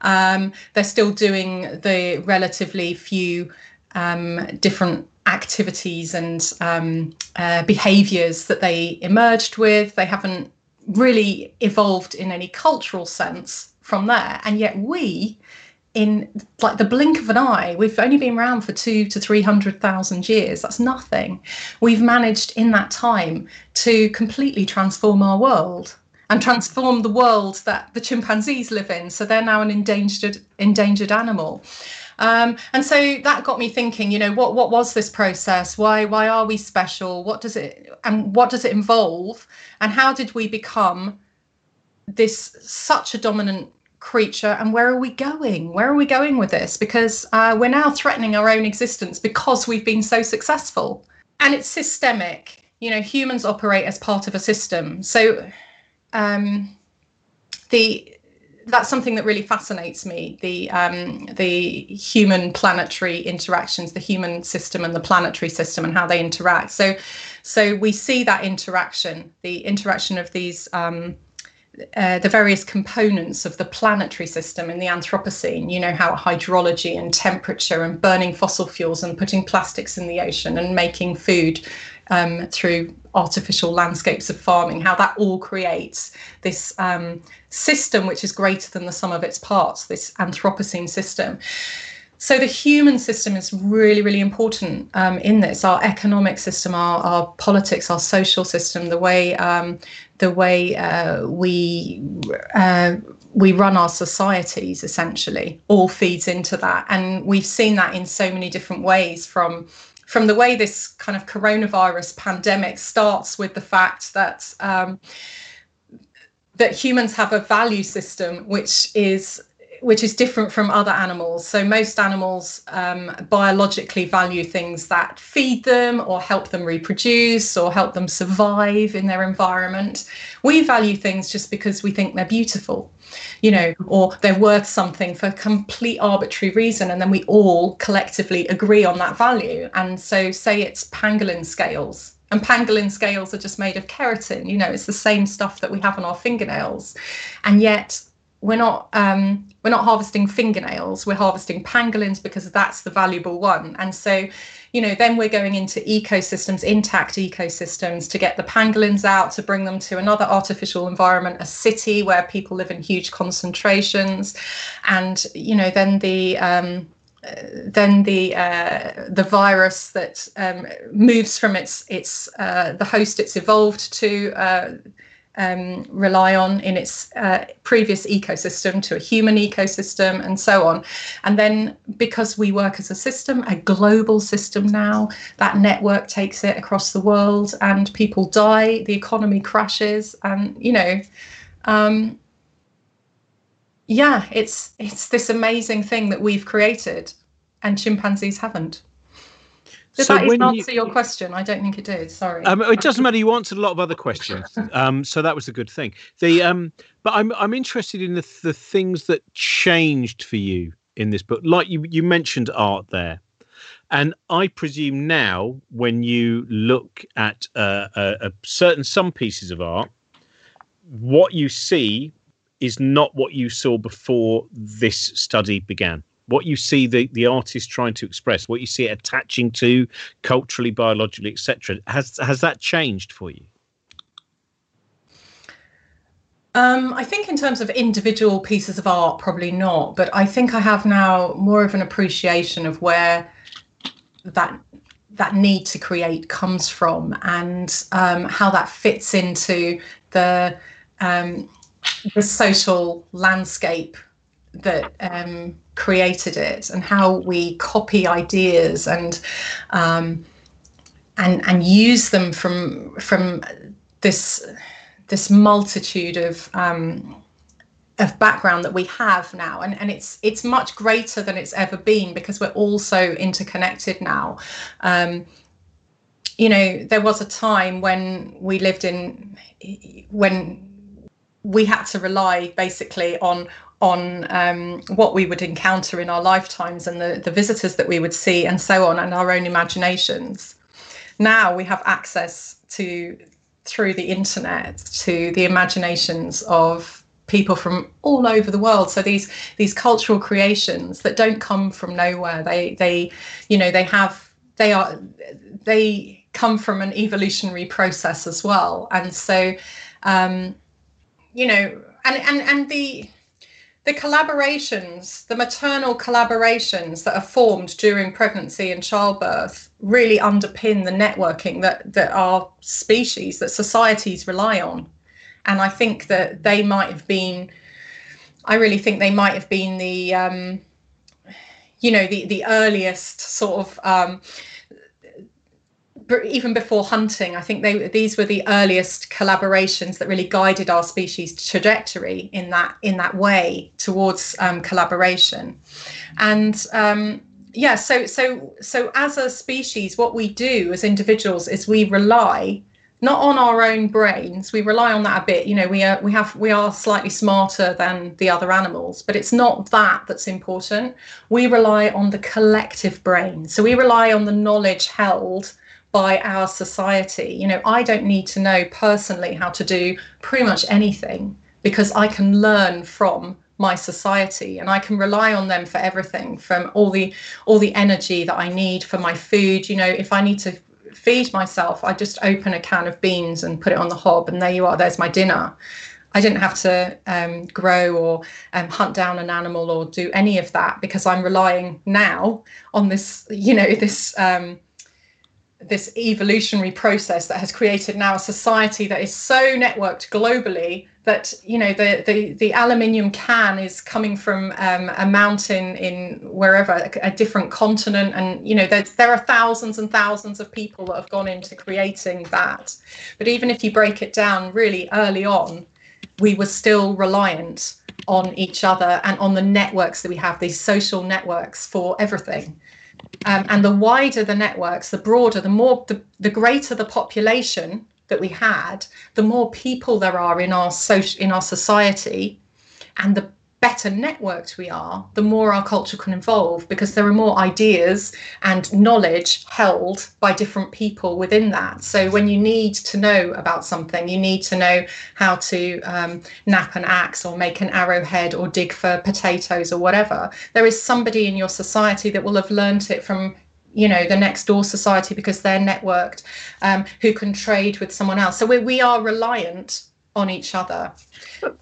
Um, they're still doing the relatively few um, different activities and um, uh, behaviors that they emerged with. They haven't really evolved in any cultural sense from there. And yet we, in like the blink of an eye, we've only been around for two to 300,000 years. That's nothing. We've managed in that time to completely transform our world and transform the world that the chimpanzees live in. So they're now an endangered endangered animal. Um, and so that got me thinking, you know, what what was this process? Why why are we special? What does it and what does it involve? And how did we become this such a dominant creature? And where are we going? Where are we going with this? Because uh, we're now threatening our own existence because we've been so successful, and it's systemic. You know, humans operate as part of a system. So um, the that's something that really fascinates me the um, the human planetary interactions the human system and the planetary system and how they interact. So so we see that interaction the interaction of these um, uh, the various components of the planetary system in the Anthropocene, you know, how hydrology and temperature and burning fossil fuels and putting plastics in the ocean and making food um, through artificial landscapes of farming, how that all creates this um, system which is greater than the sum of its parts, this Anthropocene system. so the human system is really, really important um, in this. Our economic system, our, our politics, our social system, the way um, the way uh, we uh, we run our societies, essentially, all feeds into that, and we've seen that in so many different ways. From from the way this kind of coronavirus pandemic starts with the fact that um, that humans have a value system which is which is different from other animals. So most animals um, biologically value things that feed them or help them reproduce or help them survive in their environment. We value things just because we think they're beautiful, you know, or they're worth something for a complete arbitrary reason, and then we all collectively agree on that value. And so, say it's pangolin scales and pangolin scales are just made of keratin you know it's the same stuff that we have on our fingernails and yet we're not um, we're not harvesting fingernails we're harvesting pangolins because that's the valuable one. And so you know then we're going into ecosystems intact ecosystems to get the pangolins out to bring them to another artificial environment a city where people live in huge concentrations. And you know then the um, then the uh, the virus that um, moves from its its uh, the host it's evolved to uh, um, rely on in its uh, previous ecosystem to a human ecosystem and so on. And then because we work as a system, a global system now, that network takes it across the world and people die, the economy crashes, and you know. Um, yeah, it's it's this amazing thing that we've created, and chimpanzees haven't. Did so that even answer you, your question? I don't think it did. Sorry. Um, it doesn't matter. You answered a lot of other questions, um, so that was a good thing. The um, but I'm I'm interested in the the things that changed for you in this book. Like you you mentioned art there, and I presume now when you look at uh, a, a certain some pieces of art, what you see is not what you saw before this study began what you see the, the artist trying to express, what you see it attaching to culturally, biologically, etc. Has has that changed for you? Um, I think in terms of individual pieces of art, probably not. But I think I have now more of an appreciation of where that that need to create comes from and um, how that fits into the um, the social landscape that um, created it and how we copy ideas and um, and and use them from from this this multitude of um, of background that we have now. And, and it's it's much greater than it's ever been because we're all so interconnected now. Um, you know there was a time when we lived in when we had to rely basically on on um, what we would encounter in our lifetimes and the, the visitors that we would see and so on and our own imaginations. Now we have access to through the internet to the imaginations of people from all over the world. So these these cultural creations that don't come from nowhere. They they you know they have they are they come from an evolutionary process as well. And so um you know and and and the the collaborations, the maternal collaborations that are formed during pregnancy and childbirth really underpin the networking that, that our species, that societies rely on. And I think that they might have been, I really think they might have been the, um, you know, the, the earliest sort of um, even before hunting, I think they these were the earliest collaborations that really guided our species trajectory in that in that way towards um, collaboration, and um, yeah, so so so as a species, what we do as individuals is we rely not on our own brains we rely on that a bit. You know we are we have we are slightly smarter than the other animals but it's not that that's important. We rely on the collective brain. So we rely on the knowledge held by our society. You know, I don't need to know personally how to do pretty much anything because I can learn from my society and I can rely on them for everything from all the all the energy that I need for my food. You know, if I need to feed myself, I just open a can of beans and put it on the hob and there you are, there's my dinner. I didn't have to um, grow or um, hunt down an animal or do any of that because I'm relying now on this, you know, this um, this evolutionary process that has created now a society that is so networked globally that you know the the, the aluminium can is coming from um, a mountain in wherever a, a, different continent. And you know there, there are thousands and thousands of people that have gone into creating that. But even if you break it down really early on we were still reliant on each other and on the networks that we have these social networks for everything um, and the wider the networks, the broader, the more, the, the greater the population that we had, the more people there are in our social, in our society, and the better networked we are, the more our culture can evolve because there are more ideas and knowledge held by different people within that. So when you need to know about something, you need to know how to um, knap an axe or make an arrowhead or dig for potatoes or whatever. There is somebody in your society that will have learnt it from you know the next door society because they're networked um, who can trade with someone else so we, we are reliant on each other.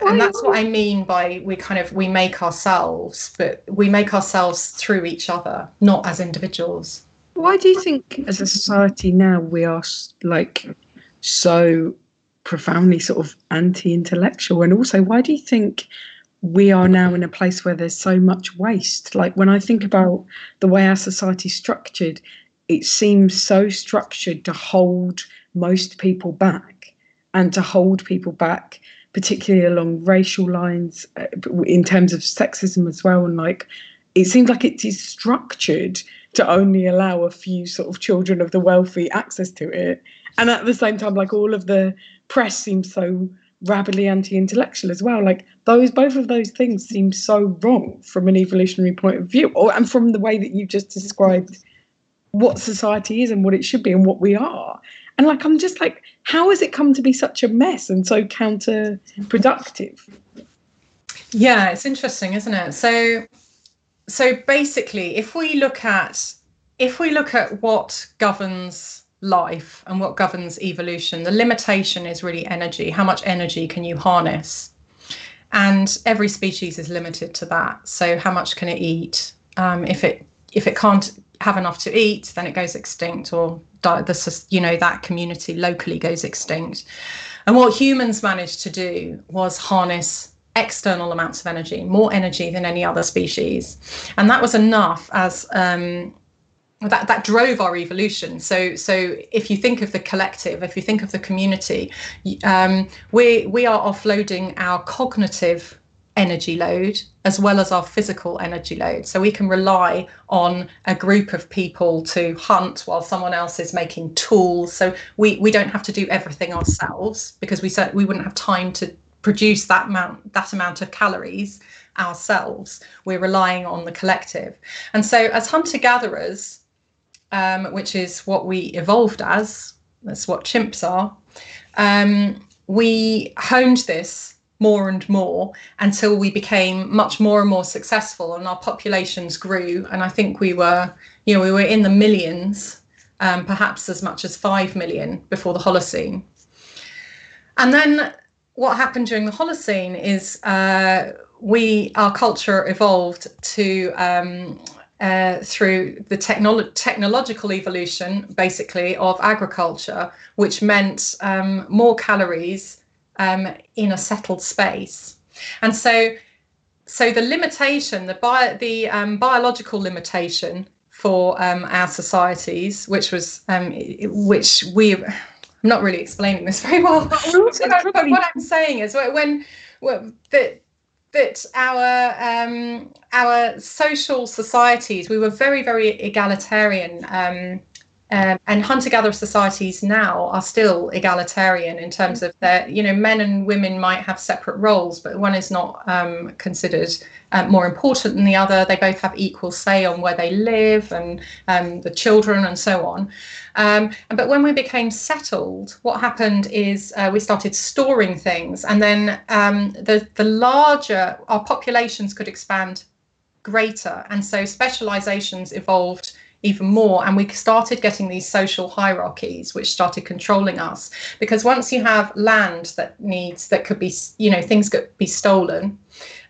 And that's what i mean by we kind of we make ourselves but we make ourselves through each other not as individuals. Why do you think as a society now we are like so profoundly sort of anti-intellectual? And also why do you think we are now in a place where there's so much waste? Like when i think about the way our society is structured it seems so structured to hold most people back and to hold people back particularly along racial lines uh, in terms of sexism as well and like it seems like it is structured to only allow a few sort of children of the wealthy access to it. And at the same time like all of the press seems so rabidly anti-intellectual as well. Like those both of those things seem so wrong from an evolutionary point of view or and from the way that you just described what society is and what it should be and what we are and like i'm just like how has it come to be such a mess and so counterproductive? Yeah it's interesting isn't it? So so basically if we look at if we look at what governs life and what governs evolution the limitation is really energy. How much energy can you harness? And every species is limited to that. So how much can it eat? Um, if it if it can't have enough to eat then it goes extinct or the you know that community locally goes extinct. And what humans managed to do was harness external amounts of energy more energy than any other species. And that was enough as um, that that drove our evolution. So so if you think of the collective if you think of the community um, we we are offloading our cognitive energy load as well as our physical energy load. So we can rely on a group of people to hunt while someone else is making tools. So we, we don't have to do everything ourselves because we said we wouldn't have time to produce that amount that amount of calories ourselves. We're relying on the collective. And so as hunter gatherers, um, which is what we evolved as, that's what chimps are, um, we honed this more and more until we became much more and more successful and our populations grew. And i think we were you know we were in the millions um, perhaps as much as 5 million before the holocene. And then what happened during the holocene is uh, we our culture evolved to um, uh, through the technolo- technological evolution, basically, of agriculture, which meant um, more calories um, in a settled space. And so, so the limitation, the bio, the um, biological limitation for um, our societies, which was um, which we, I'm not really explaining this very well. but, but what I'm saying is when, when that that our um, our social societies, we were very very egalitarian. Um, um, and hunter-gatherer societies now are still egalitarian in terms of their, you know, men and women might have separate roles, but one is not um, considered uh, more important than the other. They both have equal say on where they live and um, the children and so on. Um, but when we became settled, what happened is uh, we started storing things, and then um, the the larger our populations could expand greater, and so specializations evolved even more and we started getting these social hierarchies which started controlling us because once you have land that needs that could be you know things could be stolen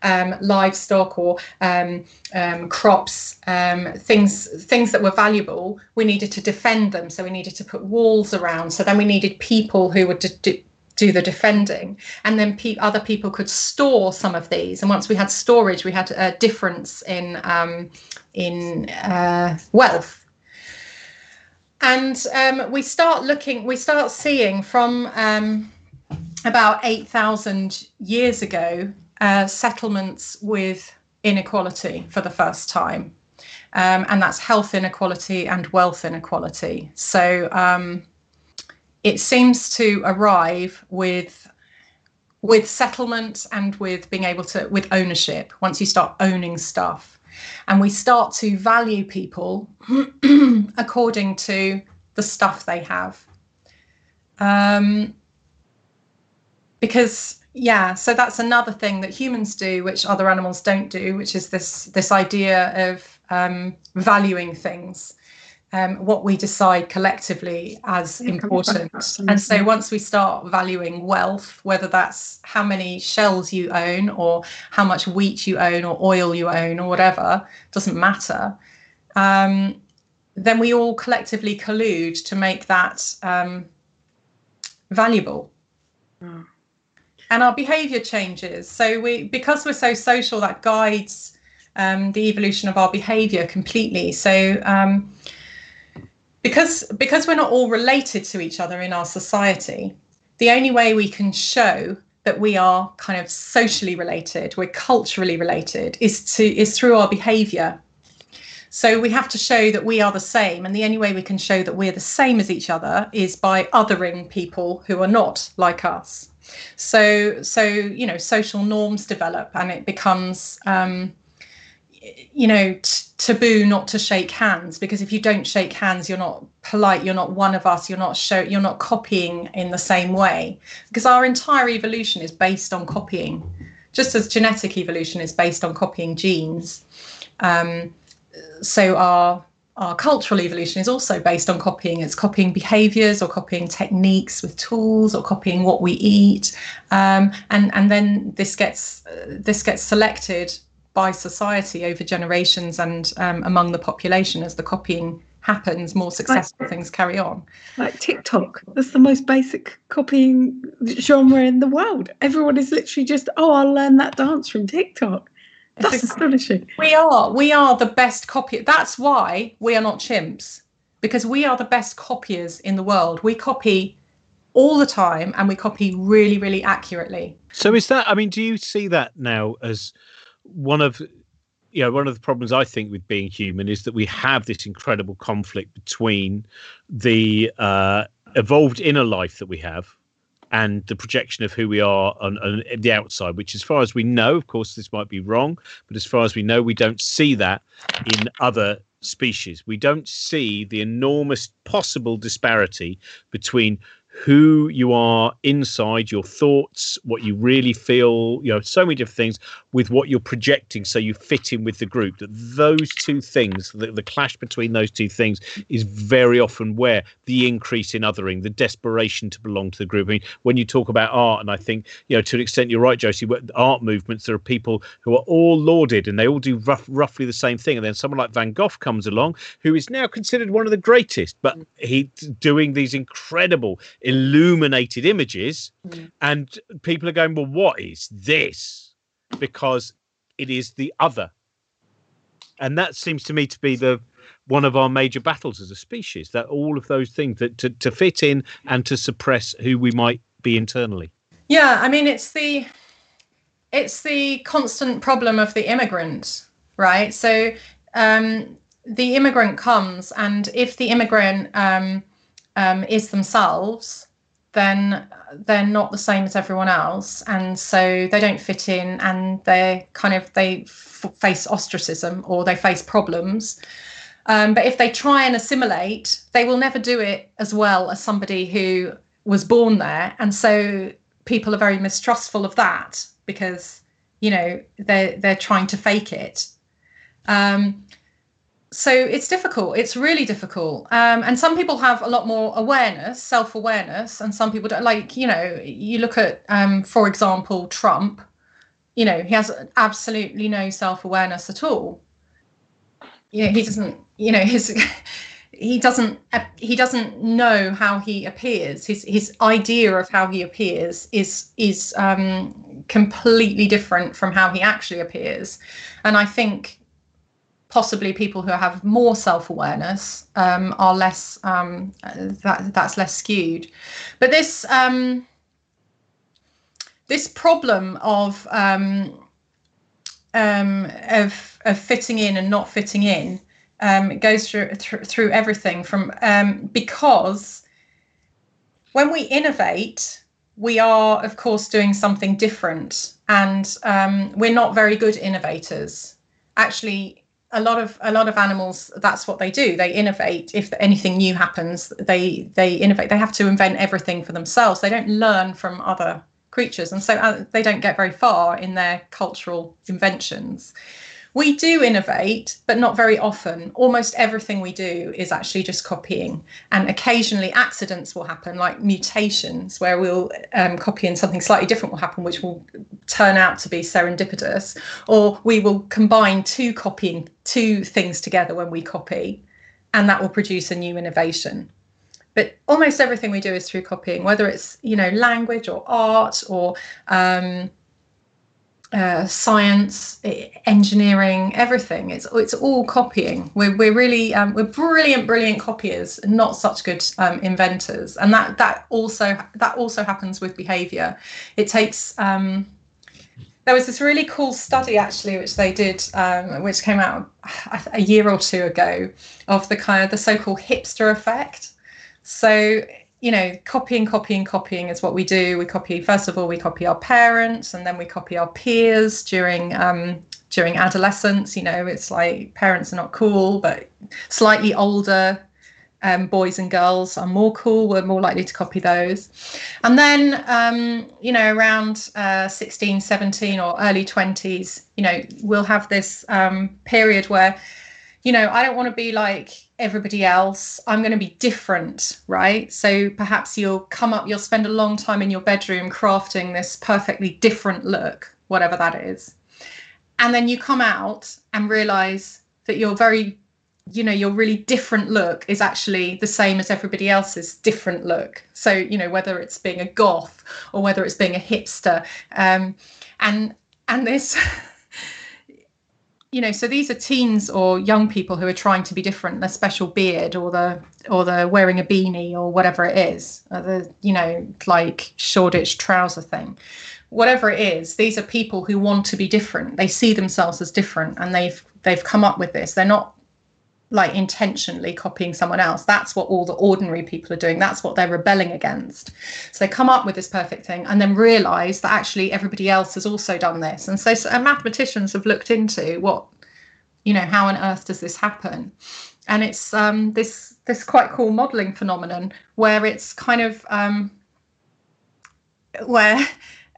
um, livestock or um, um, crops, um, things things that were valuable. We needed to defend them, so we needed to put walls around. So then we needed people who would do, do the defending, and then pe- other people could store some of these. And once we had storage, we had a difference in um, in uh, wealth. And um, we start looking we start seeing from um, about 8000 years ago uh, settlements with inequality for the first time. Um, and that's health inequality and wealth inequality. So um, it seems to arrive with with settlement and with being able to with ownership once you start owning stuff and we start to value people according to the stuff they have. Um, because yeah, so that's another thing that humans do, which other animals don't do, which is this this idea of um, valuing things um, what we decide collectively as important. And so once we start valuing wealth, whether that's how many shells you own or how much wheat you own or oil you own or whatever, doesn't matter. Um, then we all collectively collude to make that um, valuable. Mm. And our behavior changes. So we because we're so social, that guides um, the evolution of our behavior completely. So um, because because we're not all related to each other in our society the only way we can show that we are kind of socially related we're culturally related is to is through our behavior. So we have to show that we are the same and the only way we can show that we're the same as each other is by othering people who are not like us. So so you know social norms develop and it becomes um, you know t- taboo not to shake hands because if you don't shake hands you're not polite you're not one of us you're not show you're not copying in the same way. Because our entire evolution is based on copying just as genetic evolution is based on copying genes. Um, so our our cultural evolution is also based on copying. It's copying behaviors or copying techniques with tools or copying what we eat. Um, and and then this gets uh, this gets selected by society over generations and um, among the population as the copying happens more successful like, things carry on. Like tiktok that's the most basic copying genre in the world. Everyone is literally just oh i'll learn that dance from tiktok. That's it's astonishing. We are we are the best copy that's why we are not chimps because we are the best copiers in the world. We copy all the time and we copy really really accurately. So is that i mean do you see that now as one of you know one of the problems I think with being human is that we have this incredible conflict between the uh, evolved inner life that we have and the projection of who we are on, on, the outside, which, as far as we know, of course, this might be wrong, but as far as we know, we don't see that in other species. We don't see the enormous possible disparity between who you are inside, your thoughts, what you really feel, you know, so many different things with what you're projecting so you fit in with the group. That those two things, the, the clash between those two things is very often where the increase in othering, the desperation to belong to the group. I mean, when you talk about art, and I think, you know, to an extent, you're right, Josie, art movements, there are people who are all lauded and they all do rough, roughly the same thing. And then someone like Van Gogh comes along, who is now considered one of the greatest, but mm. he's doing these incredible illuminated images, mm. and people are going, "Well, what is this?" Because it is the other, and that seems to me to be the one of our major battles as a species. That all of those things that to, to fit in and to suppress who we might be internally. Yeah, I mean, it's the it's the constant problem of the immigrant, right? So um, the immigrant comes, and if the immigrant um, um, is themselves, then they're not the same as everyone else. And so they don't fit in and they kind of they f- face ostracism or they face problems. Um, but if they try and assimilate they will never do it as well as somebody who was born there. And so people are very mistrustful of that because you know they're they're trying to fake it. Um, so it's difficult. It's really difficult. Um, and some people have a lot more awareness, self awareness, and some people don't. Like, you know, you look at, um, for example, Trump, you know, he has absolutely no self awareness at all. Know, he doesn't, you know, his. he doesn't he doesn't know how he appears his his idea of how he appears is is um completely different from how he actually appears and i think possibly people who have more self-awareness um, are less um, that that's less skewed. But this um, this problem of um, um, of of fitting in and not fitting in um, goes through, through through everything from because when we innovate we are of course doing something different and we're not very good innovators. Actually a lot of a lot of animals that's what they do. They innovate. If anything new happens they they innovate. They have to invent everything for themselves. They don't learn from other creatures. And so uh, they don't get very far in their cultural inventions we do innovate, but not very often. Almost everything we do is actually just copying. And occasionally accidents will happen, like mutations, where we'll um, copy and something slightly different will happen, which will turn out to be serendipitous. Or we will combine two copying, two things together when we copy, and that will produce a new innovation but almost everything we do is through copying whether it's you know language or art or um, uh, science, engineering, everything. It's it's all copying. We're we're really um, we're brilliant, brilliant copiers, not such good um, inventors. And that that also that also happens with behaviour. It takes. Um, there was this really cool study actually, which they did, um, which came out a year or two ago, of the kind of the so-called hipster effect. So you know, copying, copying, copying is what we do. We copy first of all, we copy our parents, and then we copy our peers during um, during adolescence. You know, it's like parents are not cool, but slightly older um, boys and girls are more cool. We're more likely to copy those. And then, um, you know, around uh, 16, 17, or early 20s, you know, we'll have this um, period where, you know, I don't want to be like everybody else. I'm going to be different, right? So perhaps you'll come up, you'll spend a long time in your bedroom crafting this perfectly different look, whatever that is. And then you come out and realize that you're very, you know, your really different look is actually the same as everybody else's different look. So, you know, whether it's being a goth or whether it's being a hipster. Um, and and this you know so these are teens or young people who are trying to be different the special beard or the or the wearing a beanie or whatever it is uh, the you know like shoreditch trouser thing. Whatever it is these are people who want to be different. They see themselves as different and they've they've come up with this. They're not like intentionally copying someone else. That's what all the ordinary people are doing. That's what they're rebelling against. So they come up with this perfect thing and then realize that actually everybody else has also done this. And so, so and mathematicians have looked into what, you know, how on earth does this happen? And it's um, this this quite cool modeling phenomenon where it's kind of um, where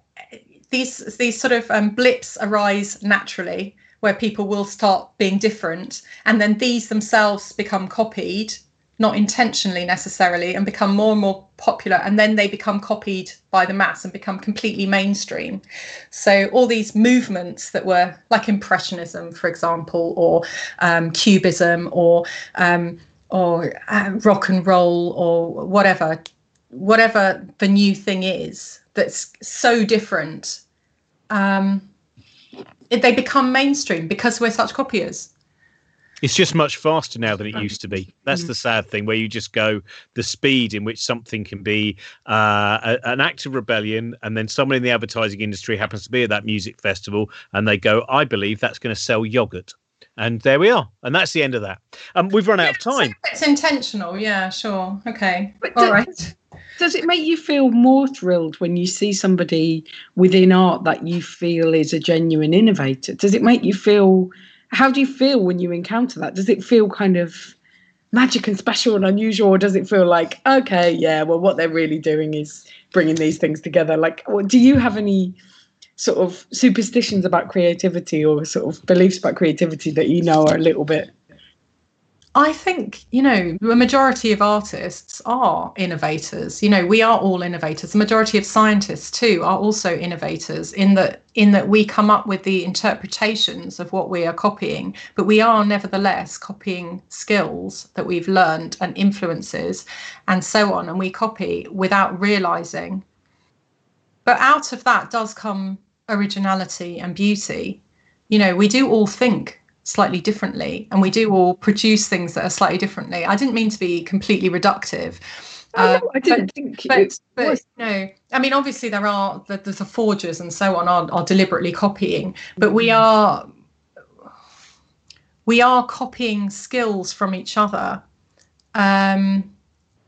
these these sort of um, blips arise naturally where people will start being different and then these themselves become copied not intentionally necessarily and become more and more popular and then they become copied by the mass and become completely mainstream. So all these movements that were like impressionism for example or um, cubism or um, or uh, rock and roll or whatever whatever the new thing is that's so different um, they become mainstream because we're such copiers. It's just much faster now than it used to be. That's mm-hmm. the sad thing, where you just go the speed in which something can be uh, a, an act of rebellion, and then someone in the advertising industry happens to be at that music festival, and they go, "I believe that's going to sell yogurt." And there we are, and that's the end of that. Um, we've run out of time. It's intentional, yeah, sure, okay, but all right does it make you feel more thrilled when you see somebody within art that you feel is a genuine innovator? Does it make you feel, how do you feel when you encounter that? Does it feel kind of magic and special and unusual, or does it feel like, okay, yeah, well, what they're really doing is bringing these things together? Like, do you have any sort of superstitions about creativity or sort of beliefs about creativity that you know are a little bit I think, you know, the majority of artists are innovators. You know, we are all innovators. The majority of scientists too are also innovators in that in that we come up with the interpretations of what we are copying, but we are nevertheless copying skills that we've learned and influences and so on, and we copy without realizing. But out of that does come originality and beauty. You know, we do all think slightly differently and we do all produce things that are slightly differently i didn't mean to be completely reductive oh, no, I didn't but, think but, it but, was. No, I mean, obviously there are the, the, the forgers and so on are, are deliberately copying, but we mm. are we are copying skills from each other. Um,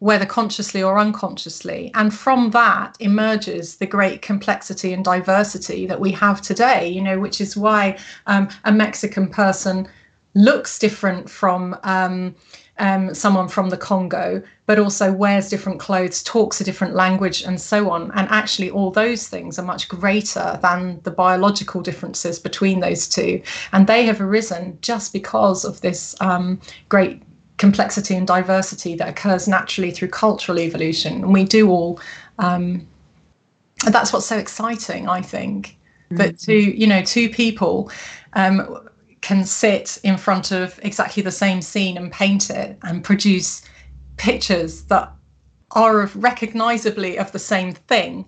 whether consciously or unconsciously. And from that emerges the great complexity and diversity that we have today, you know, which is why um, a Mexican person looks different from. Um, um, someone from the Congo, but also wears different clothes, talks a different language, and so on. And actually, all those things are much greater than the biological differences between those two. And they have arisen just because of this um, great complexity and diversity that occurs naturally through cultural evolution. And we do all, um, that's what's so exciting, I think, mm-hmm. that two, you know, two people um, can sit in front of exactly the same scene and paint it and produce pictures that are of recognizably of the same thing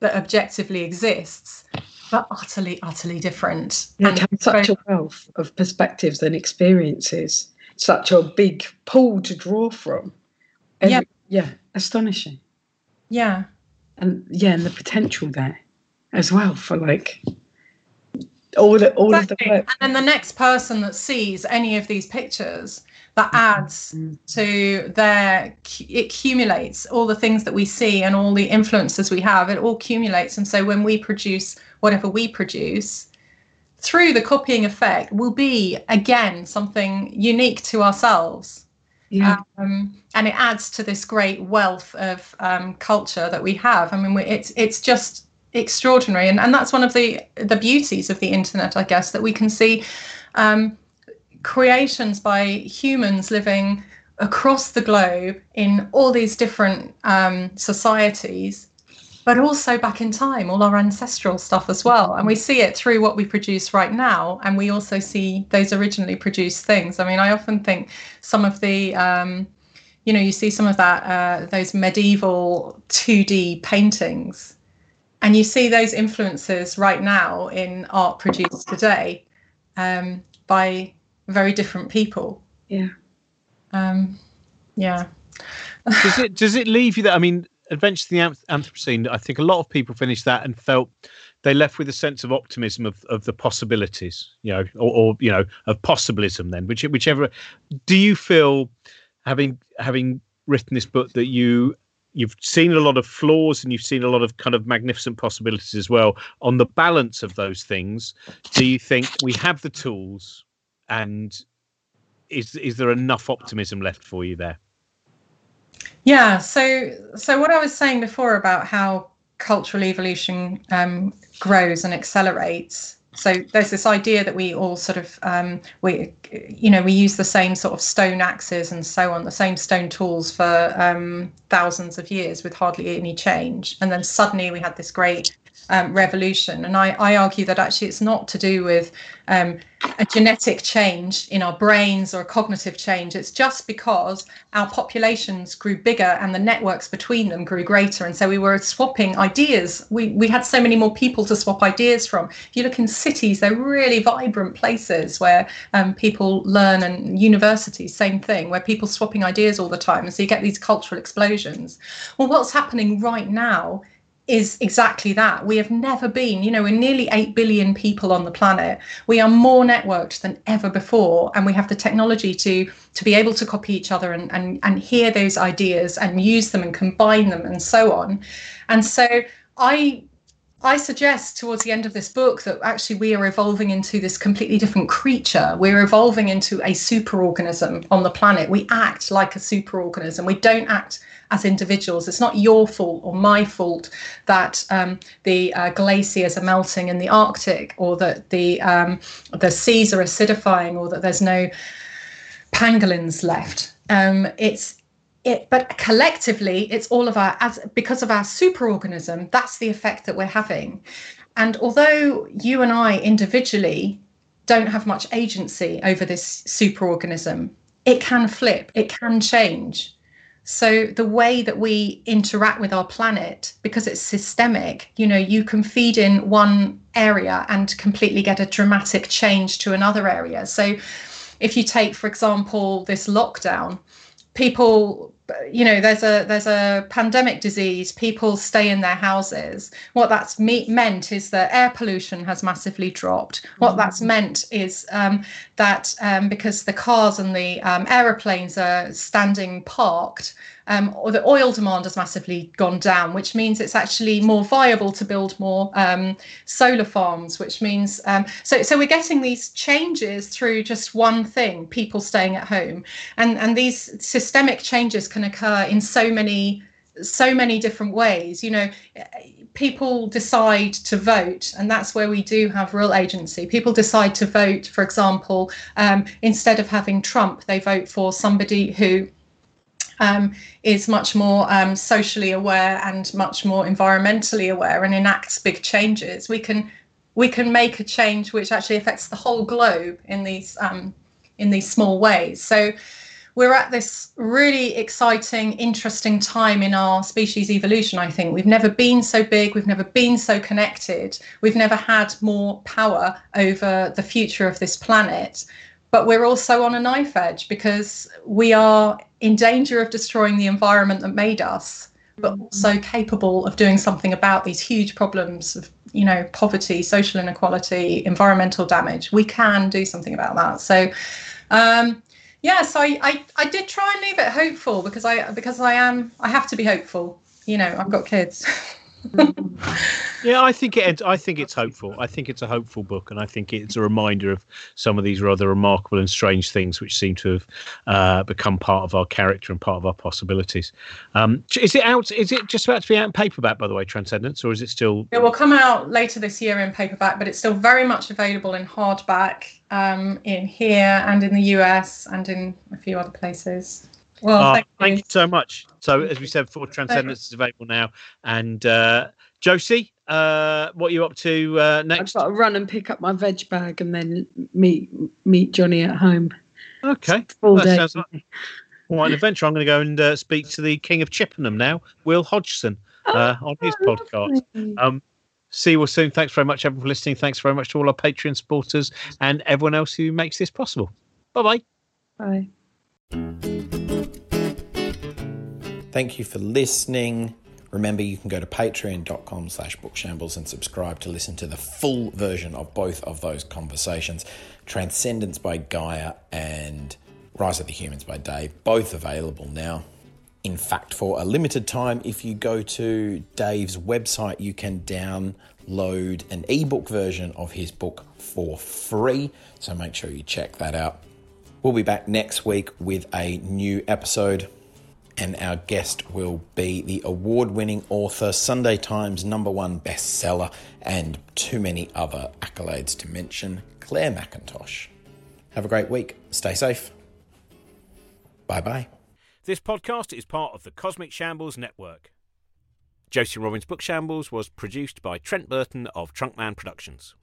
that objectively exists but utterly utterly different yeah, and such a wealth of perspectives and experiences such a big pool to draw from. And yeah. Yeah. Astonishing. Yeah. And yeah, and the potential there as well for like all the all exactly. of the work. And then the next person that sees any of these pictures that adds mm-hmm. to their it accumulates all the things that we see and all the influences we have it all accumulates and so when we produce whatever we produce through the copying effect will be again something unique to ourselves yeah. Um, and it adds to this great wealth of um, culture that we have. I mean, we, it's it's just extraordinary, and and that's one of the the beauties of the internet, I guess, that we can see um, creations by humans living across the globe in all these different um, societies but also back in time, all our ancestral stuff as well. And we see it through what we produce right now. And we also see those originally produced things. I mean, I often think some of the, um, you know, you see some of that, uh, those medieval 2D paintings, and you see those influences right now in art produced today um, by very different people. Yeah. Um, yeah. does it does it leave you that? I mean, Adventures in the Anthropocene, I think a lot of people finished that and felt they left with a sense of optimism of, of the possibilities, you know, or, or you know, of possibilism. Then, which, whichever, do you feel having having written this book that you you've seen a lot of flaws and you've seen a lot of kind of magnificent possibilities as well. On the balance of those things, do you think we have the tools, and is is there enough optimism left for you there? Yeah. So, so what I was saying before about how cultural evolution um, grows and accelerates. So there's this idea that we all sort of um, we you know we use the same sort of stone axes and so on, the same stone tools for um, thousands of years with hardly any change, and then suddenly we had this great um, revolution. And I, I, argue that actually it's not to do with um, a genetic change in our brains or a cognitive change. It's just because our populations grew bigger and the networks between them grew greater. And so we were swapping ideas. We, we had so many more people to swap ideas from. If you look in cities, they're really vibrant places where um, people learn, and universities, same thing, where people swapping ideas all the time. And so you get these cultural explosions. Well, what's happening right now is exactly that. We have never been, you know, we're nearly 8 billion people on the planet. We are more networked than ever before. And we have the technology to to be able to copy each other and, and, and hear those ideas and use them and combine them and so on. And so I I suggest towards the end of this book that actually we are evolving into this completely different creature. We're evolving into a superorganism on the planet. We act like a superorganism. We don't act as individuals. It's not your fault or my fault that um, the uh, glaciers are melting in the Arctic, or that the um, the seas are acidifying, or that there's no pangolins left. Um, it's it, but collectively, it's all of our as because of our superorganism. That's the effect that we're having. And although you and I individually don't have much agency over this superorganism, it can flip. It can change. So the way that we interact with our planet, because it's systemic, you know, you can feed in one area and completely get a dramatic change to another area. So if you take, for example, this lockdown, people you know there's a there's a pandemic disease people stay in their houses. What that's me- meant is that air pollution has massively dropped. What mm-hmm. that's meant is um, that um, because the cars and the um, aeroplanes are standing parked um, or the oil demand has massively gone down, which means it's actually more viable to build more um, solar farms, which means um, so so we're getting these changes through just one thing, people staying at home, and and these systemic changes can occur in so many so many different ways. You know people decide to vote and that's where we do have real agency. People decide to vote for example um, instead of having trump they vote for somebody who um, is much more um, socially aware and much more environmentally aware and enacts big changes, we can we can make a change which actually affects the whole globe in these um, in these small ways. So we're at this really exciting, interesting time in our species evolution. I think we've never been so big, we've never been so connected, we've never had more power over the future of this planet but we're also on a knife edge because we are in danger of destroying the environment that made us but mm-hmm. also capable of doing something about these huge problems of you know poverty social inequality environmental damage we can do something about that so um yeah so I, I i did try and leave it hopeful because i because i am i have to be hopeful. You know i've got kids yeah, I think it. I think it's hopeful. I think it's a hopeful book, and I think it's a reminder of some of these rather remarkable and strange things which seem to have uh, become part of our character and part of our possibilities. Um, is it out? Is it just about to be out in paperback, by the way, Transcendence, or is it still? It will come out later this year in paperback, but it's still very much available in hardback um, in here and in the US and in a few other places. Well, uh, thank, you. thank, you. so much. So, as we said before, Transcendence is available now. And uh, Josie, uh, what are you up to uh, next? I've got to run and pick up my veg bag and then meet meet Johnny at home. Okay, full that day. sounds like quite an adventure. I'm going to go and uh, speak to the King of Chippenham now, Will Hodgson, uh, oh, on his podcast. Um, see you all soon. Thanks very much, everyone, for listening. Thanks very much to all our Patreon supporters and everyone else who makes this possible. Bye-bye. Bye. Thank you for listening. Remember, you can go to patreon.com slash bookshambles and subscribe to listen to the full version of both of those conversations Transcendence by Gaia and Rise of the Humans by Dave, both available now. In fact, for a limited time, if you go to Dave's website, you can download an ebook version of his book for free. So make sure you check that out. We'll be back next week with a new episode and our guest will be the award winning author, Sunday Times number one bestseller, and too many other accolades to mention, Clare Mackintosh. Have a great week. Stay safe. Bye bye. This podcast is part of the Cosmic Shambles Network. Josie Robbins' Book Shambles was produced by Trent Burton of Trunkman Productions.